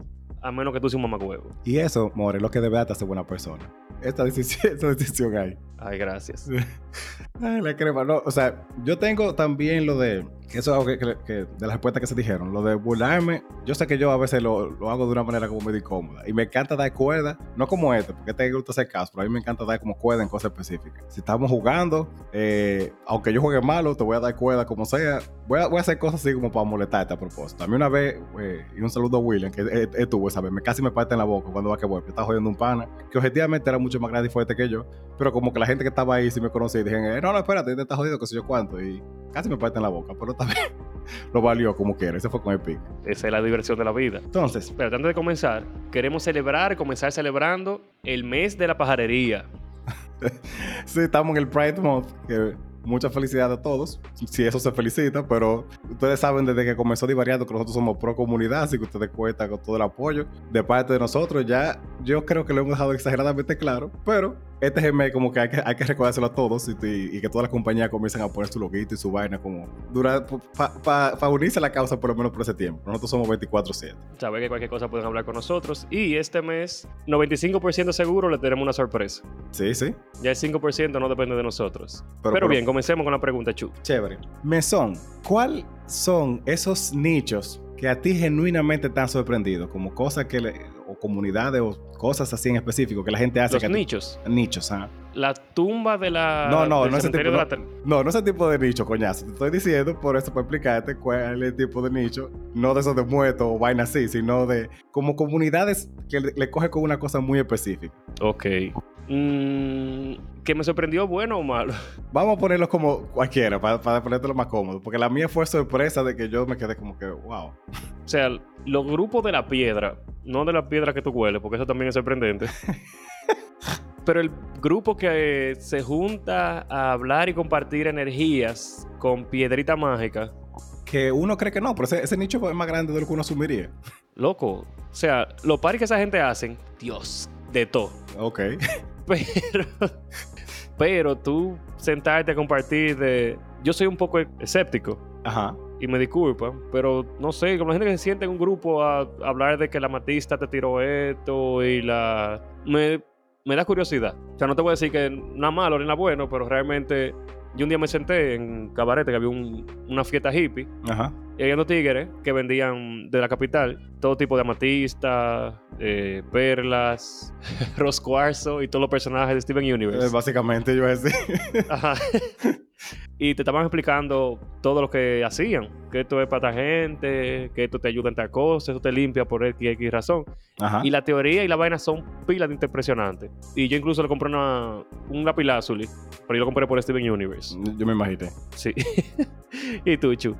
A menos que tú seas un mamacuevo.
Y eso, More, es lo que debe hacer buena persona. Esta <laughs> decisión, esta decisión hay.
Ay, gracias. <laughs>
Ay, la crema. No, o sea, yo tengo también lo de eso es algo que, de las respuestas que se dijeron. Lo de burlarme, yo sé que yo a veces lo, lo, hago de una manera como medio incómoda. Y me encanta dar cuerda, no como este, porque este gusta hacer caso, pero a mí me encanta dar como cuerda en cosas específicas. Si estamos jugando, eh, aunque yo juegue malo, te voy a dar cuerda como sea. Voy a, voy a hacer cosas así como para molestarte a propósito. A mí una vez, eh, y un saludo a William, que estuvo esa vez, me casi me parte en la boca cuando va que voy. Yo estaba jodiendo un pana, que objetivamente era mucho más grande y fuerte que yo, pero como que la gente que estaba ahí sí me conocía y dijeron, eh, no, no, espérate, te estás jodiendo, que sé yo cuánto. Y casi me parte en la boca, pero también <laughs> lo valió como quiera. Ese fue con el pick.
Esa es la diversión de la vida.
Entonces,
pero antes de comenzar, queremos celebrar, comenzar celebrando el mes de la pajarería. <laughs>
sí, estamos en el Pride Month, que mucha felicidad a todos, si eso se felicita, pero ustedes saben desde que comenzó Divariando que nosotros somos pro comunidad, así que ustedes cuentan con todo el apoyo de parte de nosotros. Ya yo creo que lo hemos dejado exageradamente claro, pero este GM como que hay que, hay que recordárselo a todos y, que todas las compañías comiencen a poner su loguito y su vaina como para unirse a la causa por lo menos por ese tiempo. Nosotros somos 24-7.
Saben que cualquier cosa pueden hablar con nosotros y este mes 95% seguro le tenemos una sorpresa.
Sí, sí.
Ya el 5% no depende de nosotros. Pero, bien, comencemos con la pregunta, Chu.
Chévere. Mesón, ¿cuáles son esos nichos que a ti genuinamente te han sorprendido? Como cosas que le, o comunidades o cosas así en específico que la gente hace.
Los nichos.
Nichos, ah.
La tumba de la.
No, no, no ese, tipo, no, no, ese tipo de nicho, coñazo. Te estoy diciendo por eso, para explicarte cuál es el tipo de nicho. No de esos de muertos o vainas así, sino de como comunidades que le, coge con una cosa muy específica.
Ok. Mm, ¿Que me sorprendió bueno o malo? <laughs>
Vamos a ponerlo como cualquiera, para, para lo más cómodo. Porque la mía fue sorpresa de que yo me quedé como que, wow. O
sea, los grupos de la piedra, no de la piedra que tú hueles, porque eso también es sorprendente. <laughs> Pero el grupo que se junta a hablar y compartir energías con piedrita mágica,
que uno cree que no, pero ese, nicho es más grande de lo que uno asumiría.
Loco, o sea, los paris que esa gente hacen, Dios, de todo.
Ok. <laughs>
Pero, pero tú sentarte a compartir de... Yo soy un poco escéptico.
Ajá.
Y me disculpa, pero no sé, como la gente que se siente en un grupo a hablar de que la matista te tiró esto y la... Me, me da curiosidad. O sea, no te voy a decir que nada malo ni nada bueno, pero realmente yo un día me senté en Cabarete, que había una fiesta hippie.
Ajá.
Y había unos tigres que vendían de la capital todo tipo de amatistas, eh, perlas, <laughs> roscuarzo y todos los personajes de Steven Universe.
Eh, básicamente yo decir.
Ajá. <laughs> <laughs> y te estaban explicando todo lo que hacían. Que esto es para esta gente, que esto te ayuda en tal cosa, eso te limpia por X, X razón.
Ajá.
Y la teoría y la vaina son pilas de impresionantes. Y yo incluso le compré una, un lapilázuli, pero yo lo compré por Steven Universe.
Yo me imaginé.
Sí. <laughs> ¿Y tú, Chu?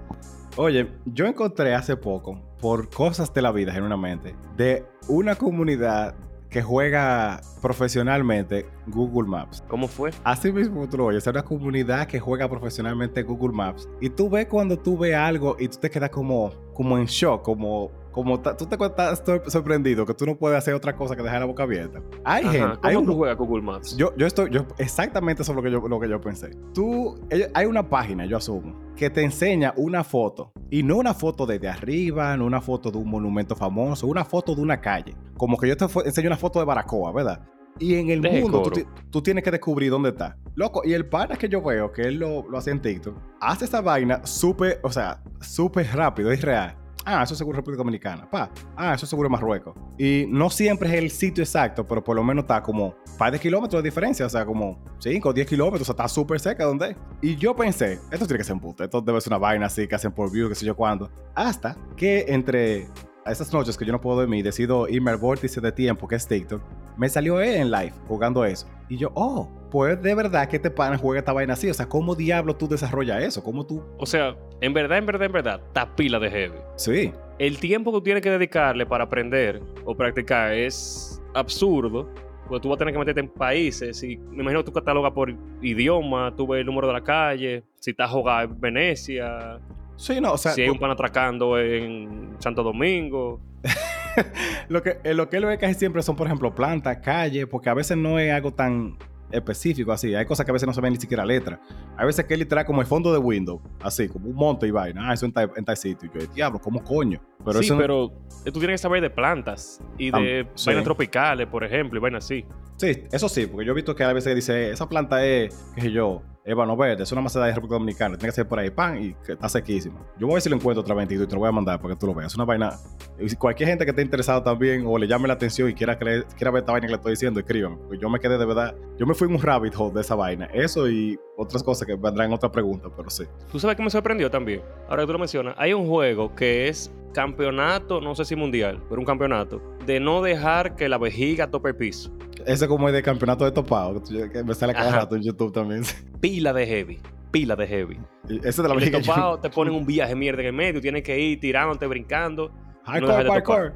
Oye, yo encontré hace poco, por cosas de la vida, genuinamente, de una comunidad que juega profesionalmente Google Maps.
¿Cómo fue?
Así mismo tú lo oyes, es una comunidad que juega profesionalmente Google Maps. Y tú ves cuando tú ves algo y tú te quedas como, como en shock, como como tú te estás sorprendido que tú no puedes hacer otra cosa que dejar la boca abierta. Hay gente.
¿Cómo hay un, juega Google Maps?
Yo, yo estoy, yo, exactamente eso es lo que yo, lo que yo pensé. Tú, hay una página, yo asumo, que te enseña una foto. Y no una foto desde arriba, no una foto de un monumento famoso, una foto de una calle. Como que yo te enseño una foto de Baracoa, ¿verdad? Y en el mundo tú, tienes que descubrir dónde está. Loco, y el pana que yo veo, que él lo, lo hace en TikTok, hace esa vaina súper, o sea, súper rápido y real. Ah, eso es seguro República Dominicana. Pa. Ah, eso es seguro Marruecos. Y no siempre es el sitio exacto, pero por lo menos está como par de kilómetros de diferencia. O sea, como 5 o 10 kilómetros. O sea, está súper cerca donde Y yo pensé, esto tiene que ser un puto. Esto debe ser una vaina así que hacen por view, qué sé yo cuándo. Hasta que entre esas noches que yo no puedo dormir, decido irme al vórtice de tiempo que es TikTok, me salió él en live jugando eso. Y yo, oh, pues de verdad que te pana juega esta vaina así. O sea, ¿cómo diablo tú desarrollas eso? ¿Cómo tú...?
O sea, en verdad, en verdad, en verdad, está pila de heavy.
Sí.
El tiempo que tú tienes que dedicarle para aprender o practicar es absurdo. Porque tú vas a tener que meterte en países. Y me imagino que tú catalogas por idioma, tú ves el número de la calle, si estás jugando en Venecia.
Sí, no, o sea.
Si hay un pan atracando en Santo Domingo. <laughs> <laughs>
lo, que, eh, lo que él ve casi siempre son, por ejemplo, plantas, calles, porque a veces no es algo tan específico así. Hay cosas que a veces no se ven ni siquiera letra. Hay veces que él literal como el fondo de Windows, así, como un monte y vaina. Ah, eso en tal, en sitio. Y yo, diablo, ¿cómo coño?
Pero sí, pero tú tienes que saber de plantas y de vainas tropicales, por ejemplo, y vainas así.
Sí, eso sí, porque yo he visto que a veces dice, esa planta es, qué sé yo, Ébano verde, es una maceta de República Dominicana, tiene que ser por ahí, pan, y está sequísima. Yo voy a ver si lo encuentro otra vez y te lo voy a mandar para que tú lo veas. Es una vaina. Y cualquier gente que esté interesado también o le llame la atención y quiera, quiera ver esta vaina que le estoy diciendo, escriban. Porque yo me quedé de verdad. Yo me fui en un rabbit hole de esa vaina. Eso y otras cosas que vendrán en otra pregunta, pero sí.
Tú sabes que me sorprendió también. Ahora que tú lo mencionas, hay un juego que es campeonato, no sé si mundial, pero un campeonato, de no dejar que la vejiga tope el piso.
Ese como es de campeonato de topado, que me sale cada rato en YouTube también.
Pila de heavy pila de heavy.
Ese de la vejiga.
Topado, te ponen un viaje mierda en el medio, tienes que ir tirándote, brincando.
Hardcore, parkour.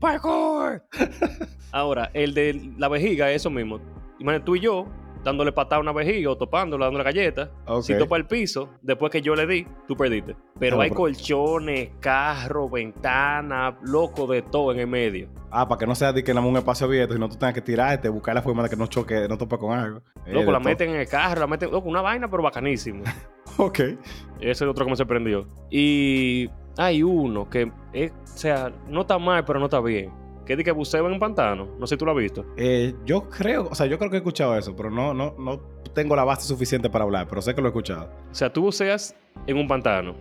Parkour. <laughs> Ahora, el de la vejiga es eso mismo. Imagínate tú y yo dándole patada a una vejiga o topándola, dándole galletas. Si topa el piso, después que yo le di, tú perdiste. Pero hay colchones, carro, ventana, loco de todo en el medio.
Ah, para que no sea de que nada un espacio abierto, sino tú tengas que tirarte, buscar la forma de que no choque, no tope con algo.
Eh, loco, la meten en el carro, la meten, loco, una vaina, pero bacanísimo. <laughs>
ok.
Ese es otro que me sorprendió. Y hay uno que, es, o sea, no está mal, pero no está bien ¿Qué de que buceo en un pantano? No sé si tú lo has visto.
Eh, yo creo, o sea, yo creo que he escuchado eso, pero no, no, no tengo la base suficiente para hablar, pero sé que lo he escuchado.
O sea, tú buceas en un pantano,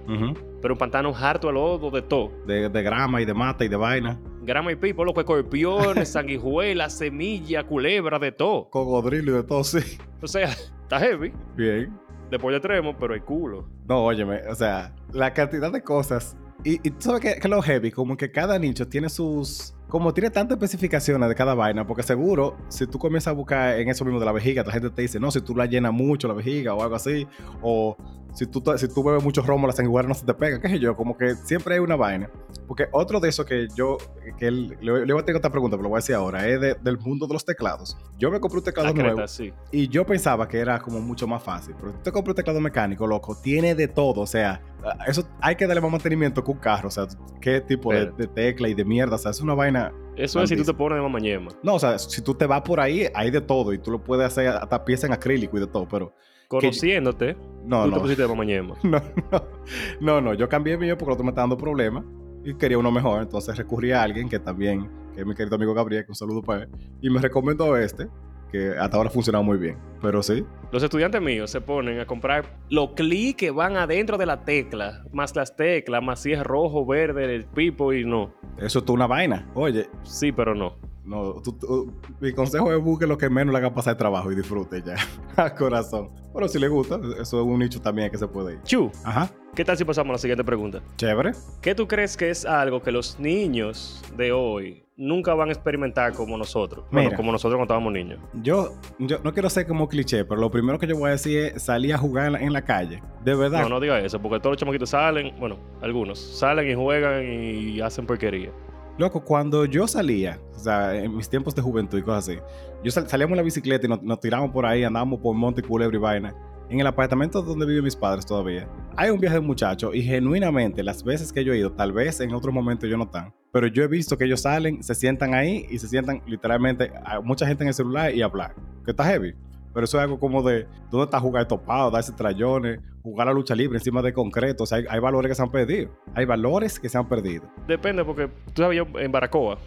pero un pantano harto al lodo de todo.
De, grama y de mata y de vaina.
Grama y pipo, loco, escorpiones, <laughs> sanguijuelas, semilla, culebra, de todo.
Cocodrilo y de todo, sí.
O sea, está heavy.
Bien.
Después de tremo, pero hay culo.
No, óyeme, o sea, la cantidad de cosas. Y, y tú sabes que, que lo heavy, como que cada nicho tiene sus como tiene tantas especificaciones de cada vaina, porque seguro, si tú comienzas a buscar en eso mismo de la vejiga, la gente te dice, no, si tú la llenas mucho la vejiga o algo así, o si tú, si tú bebes mucho romo, las sanguijuelas no se te pegan, qué sé yo, como que siempre hay una vaina. Porque otro de eso que yo, que él, le, le voy a tener otra pregunta, pero lo voy a decir ahora, es del mundo de los teclados. Yo me compré un teclado nuevo y yo pensaba que era como mucho más fácil, pero tú te compras un teclado mecánico, loco, tiene de todo, o sea, eso hay que darle más mantenimiento que un carro, o sea, qué tipo de, tecla y de mierda, o sea, es una vaina.
Eso es si tú te pones de mamañema.
No, o sea, si tú te vas por ahí, hay de todo y tú lo puedes hacer hasta pieza en acrílico y de todo, pero
conociéndote, no, tú no. te pusiste de mamañema. <laughs>
No, no, no, no, yo cambié mío porque el otro me está dando problemas y quería uno mejor, entonces recurrí a alguien que también, que es mi querido amigo Gabriel, que un saludo para él, y me recomendó este, que hasta ahora ha funcionado muy bien. Pero sí.
Los estudiantes míos se ponen a comprar los clics que van adentro de la tecla, más las teclas, más si es rojo, verde, el pipo y no.
Eso es toda una vaina. Oye.
Sí, pero no.
No, mi consejo es busque lo que menos le haga pasar el trabajo y disfrute ya. <laughs> A corazón. Pero si le gusta, eso es un nicho también que se puede ir.
Chu. Ajá. ¿Qué tal si pasamos a la siguiente pregunta?
Chévere.
¿Qué tú crees que es algo que los niños de hoy nunca van a experimentar como nosotros? Bueno, como nosotros cuando estábamos niños.
Yo, yo no quiero ser como cliché, pero lo primero que yo voy a decir es salir a jugar en la calle. De verdad.
No, no diga eso, porque todos los chamaquitos salen, bueno, algunos, salen y juegan y hacen porquería.
Loco, cuando yo salía, o sea, en mis tiempos de juventud y cosas así, yo salíamos en la bicicleta y nos, tirábamos por ahí, andábamos por Monte Culebra y vaina. En el apartamento donde viven mis padres todavía, hay un viaje de muchachos y genuinamente las veces que yo he ido, tal vez en otro momento yo no tan, pero yo he visto que ellos salen, se sientan ahí y se sientan literalmente a mucha gente en el celular y hablar, que está heavy. Pero eso es algo como de dónde está jugar topado, darse trayones, jugar la lucha libre encima de concreto. O sea, hay, valores que se han perdido. Hay valores que se han perdido.
Depende, porque tú sabes, yo en Baracoa,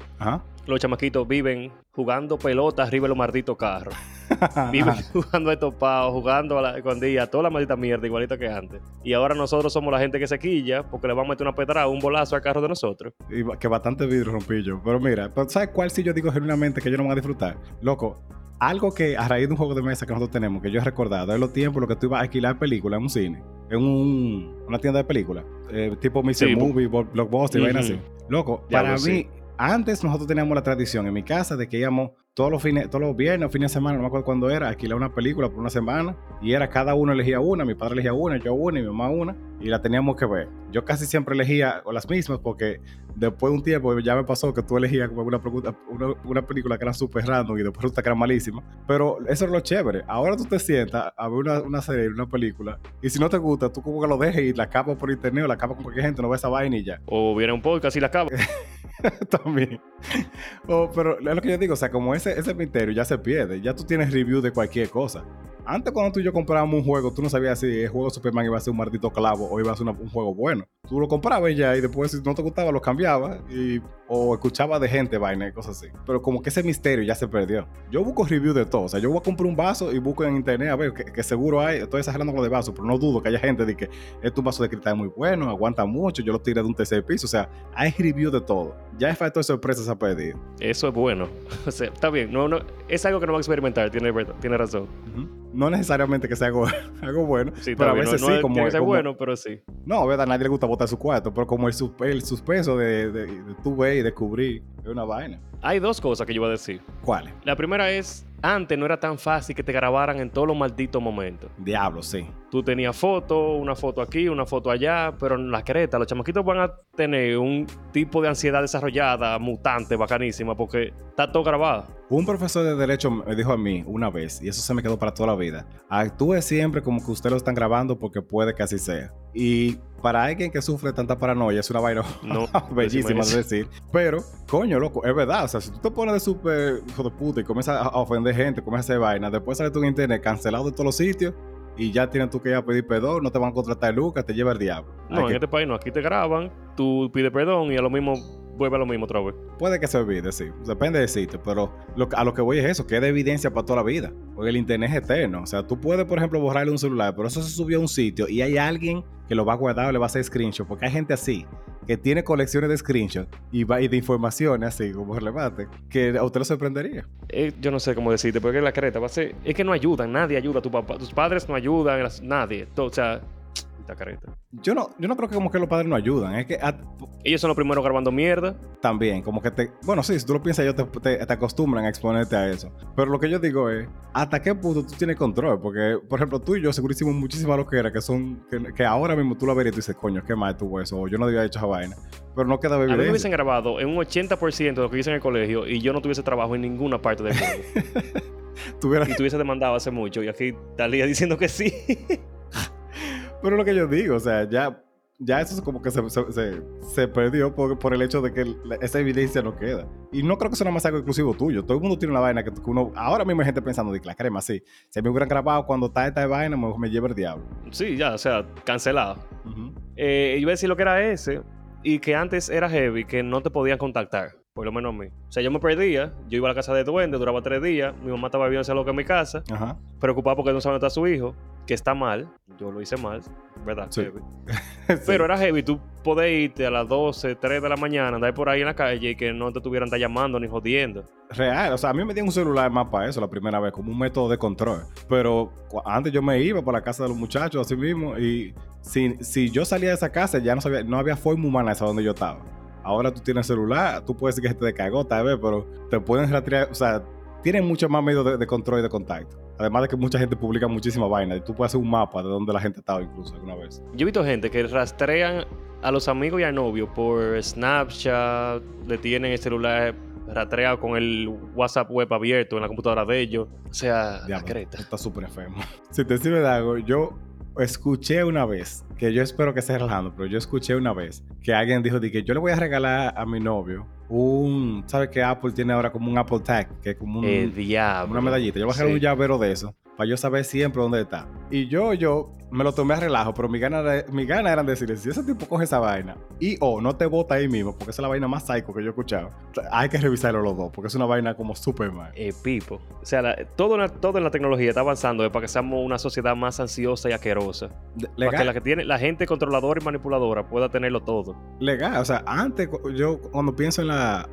los chamaquitos viven jugando pelotas arriba de los malditos carros. <laughs> viven <laughs> jugando de topado, jugando a la escondida, toda la maldita mierda, igualito que antes. Y ahora nosotros somos la gente que se quilla porque le vamos a meter una pedrada, un bolazo al carro de nosotros.
Y que bastante vidrio rompillo. Pero mira, ¿sabes cuál si yo digo genuinamente que yo no voy a disfrutar? Loco, algo que a raíz de un juego de mesa que nosotros tenemos, que yo he recordado, es los tiempos lo que tú ibas a alquilar películas en un cine, en una tienda de películas, eh, tipo Mr. Movie, Blockbuster, y así. Loco, para mí, antes nosotros teníamos la tradición en mi casa de que íbamos todos los fines, todos los viernes o fines de semana, no me acuerdo cuándo era, alquilar una película por una semana y era cada uno elegía una, mi padre elegía una, yo una y mi mamá una y la teníamos que ver. Yo casi siempre elegía las mismas porque después de un tiempo ya me pasó que tú elegías como una, una, película que era súper random y después resulta que era malísima. Pero eso es lo chévere. Ahora tú te sientas a ver una, una serie, una película y si no te gusta, tú como que lo dejes y la capas por internet o la capas con cualquier gente, no ves esa vaina y ya.
O viene un podcast y la capas. <laughs> <laughs>
También. Oh, pero es lo que yo digo, o sea, como ese, ese misterio ya se pierde, ya tú tienes review de cualquier cosa. Antes cuando tú y yo comprábamos un juego, tú no sabías si el juego Superman iba a ser un maldito clavo o iba a ser un juego bueno. Tú lo comprabas ya y después si no te gustaba lo cambiabas y, o escuchabas de gente vaina y cosas así. Pero como que ese misterio ya se perdió. Yo busco review de todo. O sea, yo voy a comprar un vaso y busco en internet a ver que, seguro hay. Estoy exagerando con lo de vaso, pero no dudo que haya gente de que este es vaso de cristal muy bueno, aguanta mucho, yo lo tiré de un tercer piso. O sea, hay review de todo. Ya es falta de sorpresas a perdido.
Eso es bueno. <laughs> O sea, está bien. No, no, es algo que no va a experimentar, tiene, tiene razón
no necesariamente que sea algo, <laughs> algo bueno, pero a veces sí, como,
que sea bueno, pero sí.
No, ¿verdad? A nadie le gusta botar su cuarto, pero como el, el suspenso de, de, de, tu ver y descubrir es una vaina.
Hay dos cosas que yo voy a decir.
¿Cuáles?
La primera es, antes no era tan fácil que te grabaran en todos los malditos momentos.
Diablo, sí.
Tú tenías foto, una foto aquí, una foto allá, pero en la creta los chamaquitos van a tener un tipo de ansiedad desarrollada, mutante, bacanísima, porque está todo grabado.
Un profesor de derecho me dijo a mí una vez, y eso se me quedó para toda la vida, actúe siempre como que usted lo están grabando porque puede que así sea. Y para alguien que sufre tanta paranoia es una vaina <laughs> no, <laughs> bellísima de decir. Pero, coño, loco, es verdad. O sea, si tú te pones de súper hijo de puta y comienzas a ofender gente, comienzas a hacer vaina, después sale tu internet cancelado de todos los sitios y ya tienes tú que ir a pedir perdón, no te van a contratar Lucas, te lleva el diablo.
No, en este país no, aquí te graban, tú pides perdón y a lo mismo vuelve a lo mismo otra vez.
Puede que se olvide, sí. Depende del sitio, pero a lo que voy es eso, que es de evidencia para toda la vida. Porque el internet es eterno. O sea, tú puedes, por ejemplo, borrarle un celular, pero eso se subió a un sitio y hay alguien que lo va a guardar o le va a hacer screenshot. Porque hay gente así, que tiene colecciones de screenshots y, y de informaciones así como relevante, que a usted lo sorprendería.
Eh, yo no sé cómo decirte, porque la careta va a ser. Es que no ayudan, nadie ayuda. Tu papá, tus padres no ayudan, nadie. o sea Careta.
Yo no, yo no creo que como que los padres no ayudan. Es que...
Ellos son los primeros grabando mierda.
También, como que te... Bueno, sí, si tú lo piensas, ellos te, te, acostumbran a exponerte a eso. Pero lo que yo digo es, ¿hasta qué punto tú tienes control? Porque, por ejemplo, tú y yo segurísimo muchísimas loqueras que son... Que, que ahora mismo tú lo verías y tú dices, coño, qué mal tuvo eso. O yo no debía hecho esa vaina. Pero no queda evidencia. A mí
me hubiesen grabado en un 80% de lo que hice en el colegio y yo no tuviese trabajo en ninguna parte del mundo. <laughs> Tuviera... Y tuviese demandado hace mucho y aquí talía diciendo que sí. <laughs>
Pero lo que yo digo, o sea, ya, ya eso es como que se, se, perdió por, por, el hecho de que esa evidencia no queda. Y no creo que sea más algo exclusivo tuyo. Todo el mundo tiene una vaina que, uno. Ahora mismo hay gente pensando, de la crema, sí. Si me hubieran grabado cuando está esta vaina, me, me lleva el diablo.
Sí, ya, o sea, cancelado. eh, iba a decir lo que era ese y que antes era heavy, que no te podían contactar. Por lo menos a mí. O sea, yo me perdía, yo iba a la casa de duende, duraba tres días, mi mamá estaba viviendo lo que en mi casa, Ajá. preocupada porque no sabía dónde está su hijo, que está mal, yo lo hice mal, ¿verdad? Sí. <laughs> Pero era heavy, tú podés irte a las 12, 3 de la mañana, andar por ahí en la calle y que no te tuvieran llamando ni jodiendo.
Real, o sea, a mí me dieron un celular más para eso la primera vez, como un método de control. Pero antes yo me iba para la casa de los muchachos así mismo y si, si yo salía de esa casa ya no sabía, no había forma humana esa donde yo estaba. Ahora tú tienes celular, tú puedes decir que se te descargó tal vez, pero te pueden rastrear, o sea, tienen mucho más medios de, control y de contacto. Además de que mucha gente publica muchísima vaina y tú puedes hacer un mapa de dónde la gente estaba incluso alguna vez.
Yo he visto gente que rastrean a los amigos y al novio por Snapchat, le tienen el celular rastreado con el WhatsApp web abierto en la computadora de ellos. O sea,
la creta. Está súper enfermo. <laughs> Si te sirve de algo, yo escuché una vez, que yo espero que esté relajando, pero yo escuché una vez que alguien dijo de que yo le voy a regalar a mi novio un, ¿sabes que Apple tiene ahora como un Apple Tag? Que es como un, una medallita. Yo voy a regalar un llavero de eso para yo saber siempre dónde está. Y yo, yo me lo tomé a relajo, pero mi gana, mi gana era decirle, si ese tipo coge esa vaina y o no te bota ahí mismo, porque esa es la vaina más psycho que yo he escuchado, hay que revisarlo los dos, porque es una vaina como súper mal.
Eh, pipo. O sea, todo, todo en la tecnología está avanzando para que seamos una sociedad más ansiosa y asquerosa. Legal. Para que la, que tiene, la gente controladora y manipuladora pueda tenerlo todo.
Legal, o sea, antes yo cuando pienso en la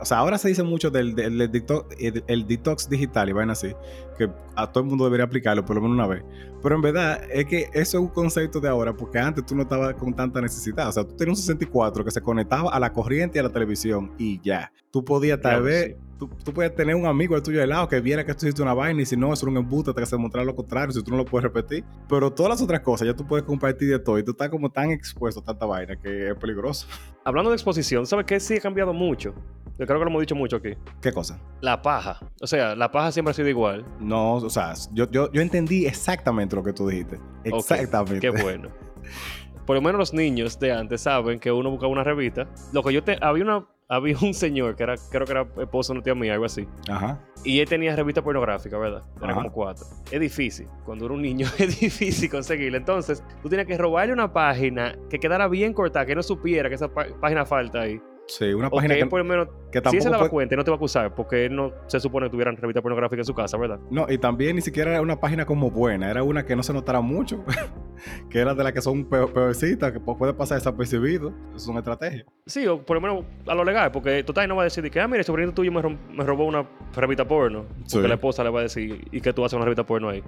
o sea, ahora se dice mucho del, del, el, detox digital y vaina así, que a todo el mundo debería aplicarlo por lo menos una vez. Pero en verdad es que eso es un concepto de ahora, porque antes tú no estabas con tanta necesidad. O sea, tú tenías un 64 que se conectaba a la corriente y a la televisión y ya. Tú podías tal vez tú, tú, puedes tener un amigo al tuyo de lado que viera que tú hiciste una vaina y si no, es un embuste, te hace mostrar lo contrario, si tú no lo puedes repetir. Pero todas las otras cosas ya tú puedes compartir de todo y tú estás como tan expuesto a tanta vaina que es peligroso. <laughs>
Hablando de exposición, ¿sabes qué? Sí ha cambiado mucho. Yo creo que lo hemos dicho mucho aquí.
¿Qué cosa?
La paja. O sea, la paja siempre ha sido igual.
No, o sea, yo, yo, yo entendí exactamente lo que tú dijiste. Exactamente.
qué bueno. <laughs> Por lo menos los niños de antes saben que uno buscaba una revista. Lo que yo te. Había una había un señor que era, creo que era esposo de una tía mía, algo así. Ajá. Y él tenía revista pornográfica, ¿verdad? Era como cuatro. Es difícil. Cuando era un niño <laughs> es difícil conseguirla. Entonces, tú tienes que robarle una página que quedara bien cortada, que no supiera que esa página falta ahí.
Sí, una página que,
por lo menos, que tampoco si se la cuenta no te va a acusar, porque él no se supone que tuvieran revista pornográfica en su casa, ¿verdad?
No, y también ni siquiera era una página como buena, era una que no se notara mucho, <laughs> que era de la que son peorcitas, que puede pasar desapercibido. Es una estrategia.
Sí, o por lo menos a lo legal, porque total no va a decir que, ah, mire, el sobrino tuyo me, robó una revista porno, porque la esposa le va a decir, y que tú haces una revista porno ahí.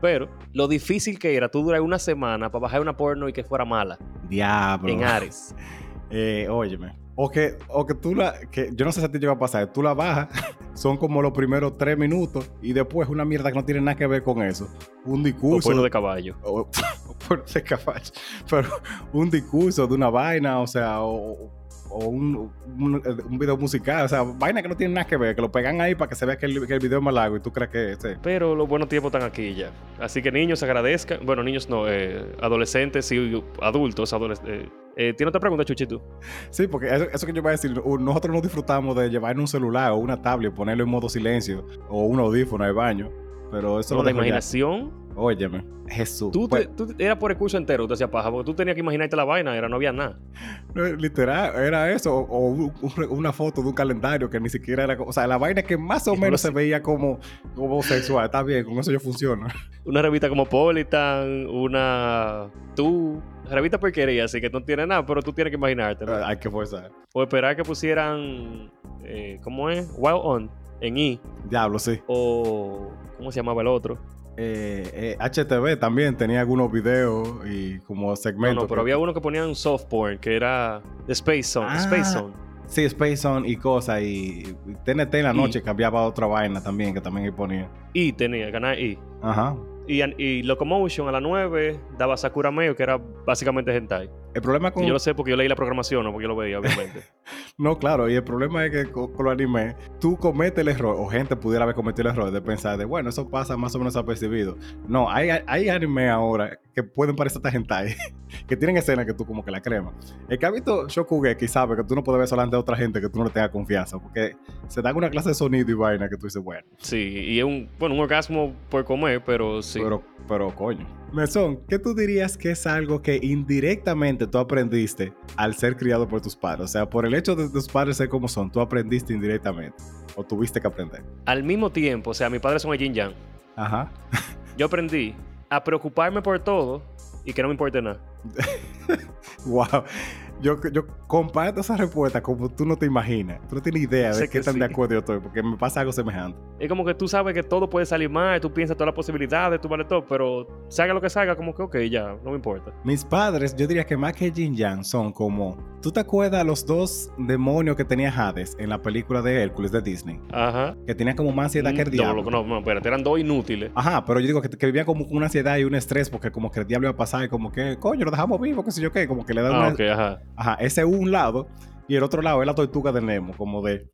Pero lo difícil que era tú durar una semana para bajar una porno y que fuera mala.
Diablo.
En Ares. <laughs>
eh, óyeme o que, o que tú la, que yo no sé si a ti te va a pasar, tú la bajas, <laughs> son como los primeros tres minutos y después una mierda que no tiene nada que ver con eso. Un discurso.
O de caballo.
O, <laughs> de caballo. Pero un discurso de una vaina, o sea, o, un, un, video musical, o sea, vaina que no tiene nada que ver, que lo pegan ahí para que se vea que el, video es más largo y tú crees que ese.
Pero los buenos tiempos están aquí ya. Así que niños agradezcan, bueno, niños no, eh, adolescentes y adultos, adolescentes. Eh, eh, ¿Tiene otra pregunta, Chuchito?
Sí, porque eso, que yo voy a decir, nosotros no disfrutamos de llevar un celular o una tablet, ponerlo en modo silencio o un audífono de baño, pero eso
no, la imaginación.
Óyeme, Jesús.
Tú, pues era por el curso entero, te hacía paja, porque tú tenías que imaginarte la vaina, era, no había nada.
literal, era eso, o, una foto de un calendario que ni siquiera era. O sea, la vaina que más o menos se veía como, como sexual. Está bien, con eso yo funciono.
Una revista como Politan, una. Tú, revista porquería, así que no tiene nada, pero tú tienes que imaginarte.
Hay que forzar.
O esperar que pusieran. Eh, ¿Cómo es? Wild On en I.
Diablo, sí.
O. ¿Cómo se llamaba el otro?
Eh, HTV eh, también tenía algunos videos y como segmentos. No,
no, pero había uno que ponían soft porn, que era Space Zone. Ah, Space Zone.
Sí, Space Zone y cosas. Y TNT en la noche cambiaba a otra vaina también, que también ahí ponía.
Y tenía, ganar
Y. Ajá.
Y, y Locomotion a las 9 daba Sakura Meio, que era básicamente hentai.
El problema con...
yo lo sé porque yo leí la programación, no porque yo lo veía, obviamente. <laughs>
no, claro, y el problema es que con, los animes, tú cometes el error, o gente pudiera haber cometido el error de pensar de, bueno, eso pasa más o menos apercibido. No, hay, hay anime ahora que pueden parecer hasta hentai, <laughs> que tienen escenas que tú como que la crema. El que ha visto Shokugeki sabe que tú no puedes ver solamente a otra gente que tú no le tengas confianza, porque se dan una clase de sonido y vaina que tú dices, bueno.
Sí, y es un, bueno, un orgasmo por comer, pero sí.
Pero, pero coño. Mesón, ¿qué tú dirías que es algo que indirectamente tú aprendiste al ser criado por tus padres? O sea, por el hecho de tus padres ser como son, tú aprendiste indirectamente o tuviste que aprender.
Al mismo tiempo, o sea, mis padres son el yin yang.
Ajá.
Yo aprendí a preocuparme por todo y que no me importe nada. <laughs>
wow yo, yo comparto esa respuesta como tú no te imaginas. Tú no tienes idea de qué tan de acuerdo yo estoy, porque me pasa algo semejante.
Es como que tú sabes que todo puede salir mal, tú piensas todas las posibilidades, tú vale todo, pero salga lo que salga, como que ok, ya, no me importa.
Mis padres, yo diría que más que Jin Yang son como. ¿Tú te acuerdas los dos demonios que tenía Hades en la película de Hércules de Disney?
Ajá.
Que tenían como más ansiedad que el diablo.
No, no, no, espérate, eran dos inútiles.
Ajá, pero yo digo que, que vivían como una ansiedad y un estrés porque como que el diablo iba a pasar y como que, coño, lo dejamos vivo, qué sé yo qué, como que le da
ah,
una.
Ok, ajá.
Ajá, ese es un lado. Y el otro lado es la tortuga de Nemo, como de.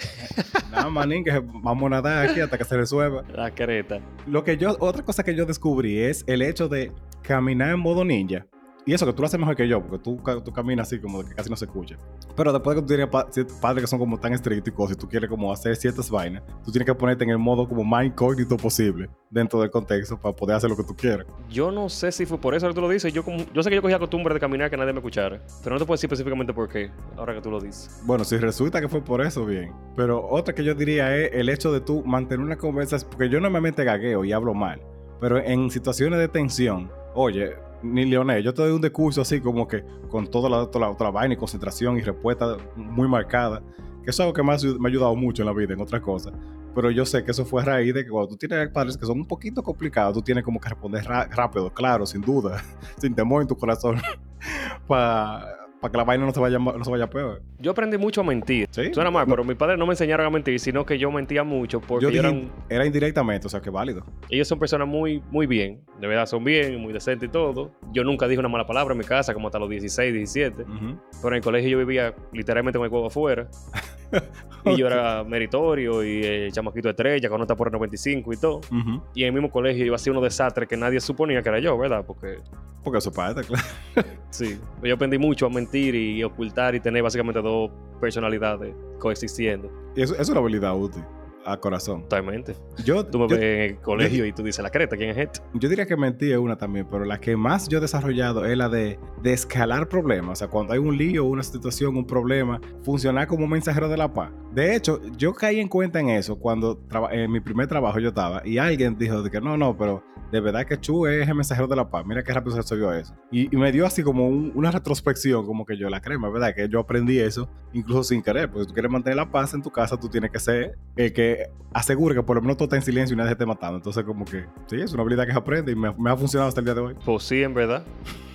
Nada, manín, que vamos a nadar aquí hasta que se resuelva.
La careta.
Lo que yo, otra cosa que yo descubrí es el hecho de caminar en modo ninja. Y eso que tú lo haces mejor que yo, porque tú, tú caminas así como de que casi no se escucha. Pero después de que tú tienes padres que son como tan estrictos y cosas, y tú quieres como hacer ciertas vainas, tú tienes que ponerte en el modo como más incógnito posible dentro del contexto para poder hacer lo que tú quieras.
Yo no sé si fue por eso que tú lo dices. Yo, como, yo sé que yo cogía costumbre de caminar que nadie me escuchara, pero no te puedo decir específicamente por qué, ahora que tú lo dices.
Bueno, si resulta que fue por eso, bien. Pero otra que yo diría es el hecho de tú mantener una conversación, porque yo normalmente gagueo y hablo mal, pero en situaciones de tensión, oye, ni Leonel, yo te doy un discurso así como que con toda la, otra vaina y concentración y respuesta muy marcada, que eso es algo que me ha, ayudado mucho en la vida, en otras cosas. Pero yo sé que eso fue a raíz de que cuando tú tienes padres que son un poquito complicados, tú tienes como que responder rápido, claro, sin duda, <laughs> sin temor en tu corazón, <laughs> para para que la vaina no se vaya, no se vaya peor.
Yo aprendí mucho a mentir. ¿Sí? Suena mal, pero mis padres no me enseñaron a mentir, sino que yo mentía mucho porque
yo Era indirectamente, o sea, que válido.
Ellos son personas muy, muy bien. De verdad, son bien, muy decentes y todo. Yo nunca dije una mala palabra en mi casa, como hasta los 16, 17. Pero en el colegio yo vivía literalmente con el huevo afuera. <laughs> <laughs> y yo era meritorio y el chamaquito estrella con nota por el 95 y todo. Y en el mismo colegio iba a ser unos desastres que nadie suponía que era yo, ¿verdad? Porque...
Porque eso pasa, claro. <laughs>
sí. Yo aprendí mucho a mentir y ocultar y tener básicamente dos personalidades coexistiendo.
Y eso, es una habilidad útil a corazón.
Totalmente. Yo, tú me ves en el colegio y tú dices, la creta, ¿quién es este?
Yo diría que mentí es una también, pero la que más yo he desarrollado es la de, de escalar problemas. O sea, cuando hay un lío, una situación, un problema, funcionar como mensajero de la paz. De hecho, yo caí en cuenta en eso cuando en mi primer trabajo yo estaba y alguien dijo de que no, no, pero de verdad que Chu es el mensajero de la paz. Mira qué rápido se resolvió eso. Y, me dio así como una retrospección, como que yo la crema, ¿verdad? Que yo aprendí eso, incluso sin querer. Porque si tú quieres mantener la paz en tu casa, tú tienes que ser el que asegure que por lo menos todo está en silencio y nadie esté matando. Entonces, como que sí, es una habilidad que se aprende y me, ha funcionado hasta el día de hoy.
Pues sí, en verdad.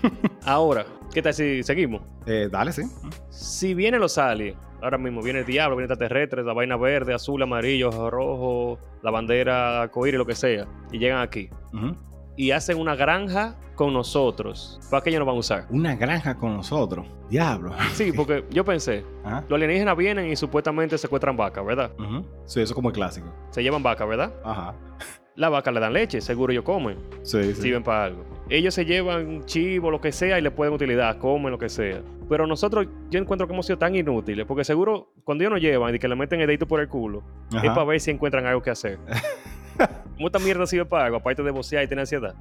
<laughs> Ahora, ¿qué tal si seguimos?
Eh, dale, sí.
Si vienen los aliens, ahora mismo viene el diablo, viene extraterrestre, la vaina verde, azul, amarillo, rojo, la bandera y lo que sea, y llegan aquí. Y hacen una granja con nosotros. ¿Para qué ellos nos van a usar?
Una granja con nosotros. Diablo.
Sí, <laughs> porque yo pensé, los alienígenas vienen y supuestamente secuestran vacas, ¿verdad?
Sí, eso es como el clásico.
Se llevan vacas, ¿verdad?
Ajá.
La vaca le dan leche, seguro ellos comen.
Sí, sí.
Sirven para algo. Ellos se llevan chivo, lo que sea, y le pueden utilidad, comen lo que sea. Pero nosotros, yo encuentro que hemos sido tan inútiles, porque seguro cuando ellos nos llevan y que le meten el dedito por el culo, es para ver si encuentran algo que hacer. <laughs> ¿Cómo esta mierda sirve para algo, aparte de bocear y tener ansiedad?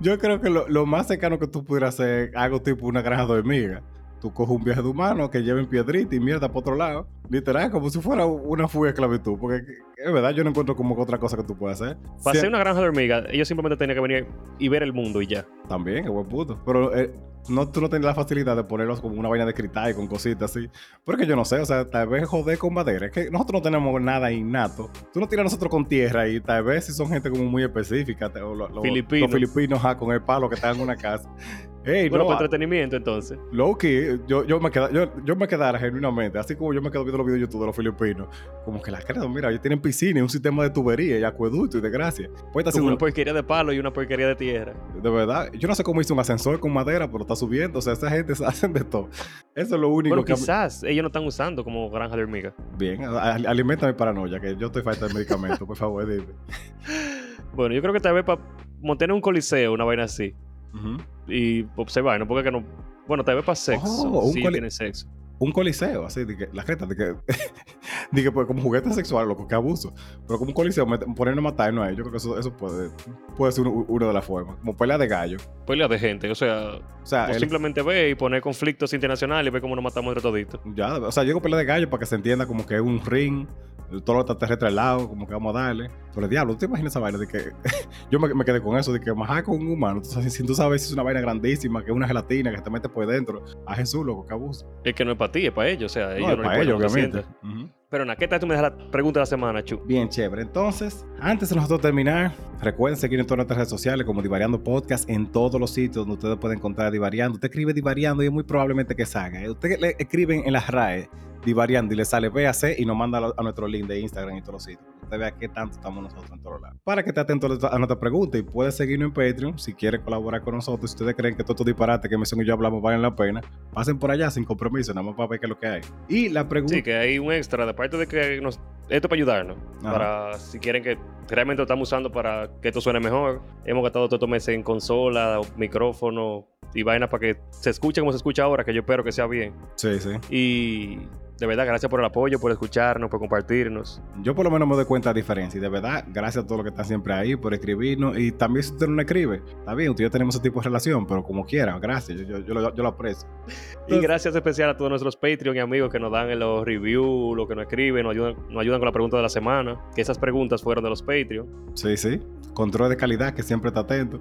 Yo creo que lo, más cercano que tú pudieras hacer es algo tipo una granja de hormigas. Tú coges un viaje de humano que lleven piedrita y mierda para otro lado. Literal, como si fuera una fuga de esclavitud. Porque es verdad, yo no encuentro como otra cosa que tú puedas hacer.
Para hacer una granja de hormigas, ellos simplemente tenían que venir y ver el mundo y ya.
También, qué buen puto. Pero eh, no, tú no tienes la facilidad de ponerlos como una vaina de cristal y con cositas así. Porque yo no sé, o sea, tal vez joder con madera. Es que nosotros no tenemos nada innato. Tú no tiras nosotros con tierra y tal vez si son gente como muy específica. los filipinos con el palo que están en una casa. <laughs>
Hey, bueno, para entretenimiento entonces.
Loki, yo, yo, me queda, yo, yo me quedara genuinamente, así como yo me quedo viendo los videos de YouTube de los filipinos, como que la creo, mira, ellos tienen piscina y un sistema de tubería y acueducto y de gracia.
Pues una porquería de palo y una porquería de tierra.
De verdad, yo no sé cómo hizo un ascensor con madera, pero está subiendo, o sea, esa gente <laughs> hacen de todo. Eso es lo único
bueno, que... quizás ellos no están usando como granja de hormiga.
Bien, alimenta mi paranoia, que yo estoy falta de medicamento, por favor, dime. <laughs>
Bueno, yo creo que tal vez para montar un coliseo, una vaina así. Y observar, no porque no. Bueno, tal vez para sexo. Oh, sí, tiene sexo.
Un coliseo, así, de que la gente, de que, <laughs> que pues, como juguete sexual, loco, que abuso. Pero como un coliseo, ponernos a matar, no hay. Yo creo que eso, eso puede, puede ser uno, de las formas. Como pelea de gallo.
Pelea de gente, o sea. O sea simplemente ve y poner conflictos internacionales y ve cómo nos matamos entre toditos.
Ya, o sea, llego pelea de gallo para que se entienda como que es un ring todo lo extraterrestre al lado, como que vamos a darle. Pero el diablo, ¿te imaginas esa vaina de que <laughs> yo me, quedé con eso, de que más con un humano? si tú sabes si es una vaina grandísima, que es una gelatina que te mete por dentro, a Jesús, loco, que abuso.
Es que no es para ti, es para ellos, o sea, ellos no, es para ellos, obviamente. Pero ¿qué tal tú me das la pregunta de la semana, Chu?
Bien, chévere. Entonces, antes de nosotros terminar, recuerden seguir en todas nuestras redes sociales como Divariando Podcast en todos los sitios donde ustedes pueden encontrar Divariando. Usted escribe Divariando y es muy probablemente que salga. Usted le escriben en las RAE divariando y le sale véase y nos manda a nuestro link de Instagram y todos los sitios. Usted vea qué tanto estamos nosotros en todos lados. Para que esté atento a nuestra pregunta y puede seguirnos en Patreon si quiere colaborar con nosotros. Si ustedes creen que todos estos disparates que me y yo hablamos valen la pena, pasen por allá sin compromiso, nada más para ver qué es lo que hay. Y la pregunta.
Sí, que hay un extra, de parte de que nos, esto para ayudarnos. Para si quieren que realmente lo estamos usando para que esto suene mejor. Hemos gastado todos estos meses en consola, micrófono y vainas para que se escuche como se escucha ahora, que yo espero que sea bien.
Sí, sí.
Y de verdad, gracias por el apoyo, por escucharnos, por compartirnos.
Yo por lo menos me doy cuenta de la diferencia. Y de verdad, gracias a todos los que están siempre ahí por escribirnos. Y también si usted no escribe, está bien, usted y yo tenemos ese tipo de relación, pero como quiera, gracias, yo, yo, lo, aprecio. <laughs>
y gracias especial a todos nuestros Patreon y amigos que nos dan los reviews, los que nos escriben, nos ayudan, nos ayudan con la pregunta de la semana. Que esas preguntas fueron de los Patreon.
Sí, sí. Control de calidad, que siempre está atento.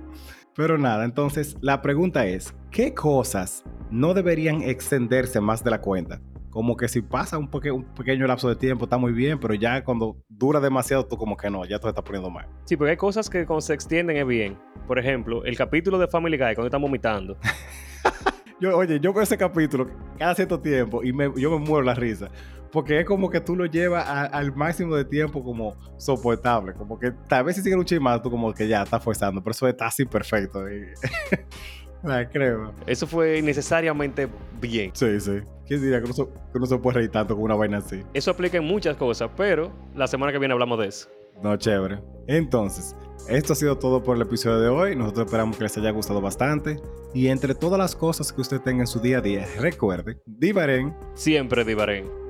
Pero nada, entonces la pregunta es, ¿qué cosas no deberían extenderse más de la cuenta? Como que si pasa un, un, pequeño lapso de tiempo está muy bien, pero ya cuando dura demasiado tú como que no, ya te está poniendo mal.
Sí, porque hay cosas que cuando se extienden es bien. Por ejemplo, el capítulo de Family Guy cuando están vomitando. <laughs>
yo, oye, yo veo ese capítulo cada cierto tiempo y yo me muero la risa. Porque es como que tú lo llevas al máximo de tiempo como soportable. Como que tal vez si sigue un chismado, tú como que ya estás forzando. Pero eso está así perfecto. <laughs> La creo.
Eso fue innecesariamente bien.
Sí, sí. ¿Quién diría que no, se, puede reír tanto con una vaina así?
Eso aplica en muchas cosas, pero la semana que viene hablamos de eso.
No, chévere. Entonces, esto ha sido todo por el episodio de hoy. Nosotros esperamos que les haya gustado bastante. Y entre todas las cosas que usted tenga en su día a día, recuerde, divaren.
Siempre divaren.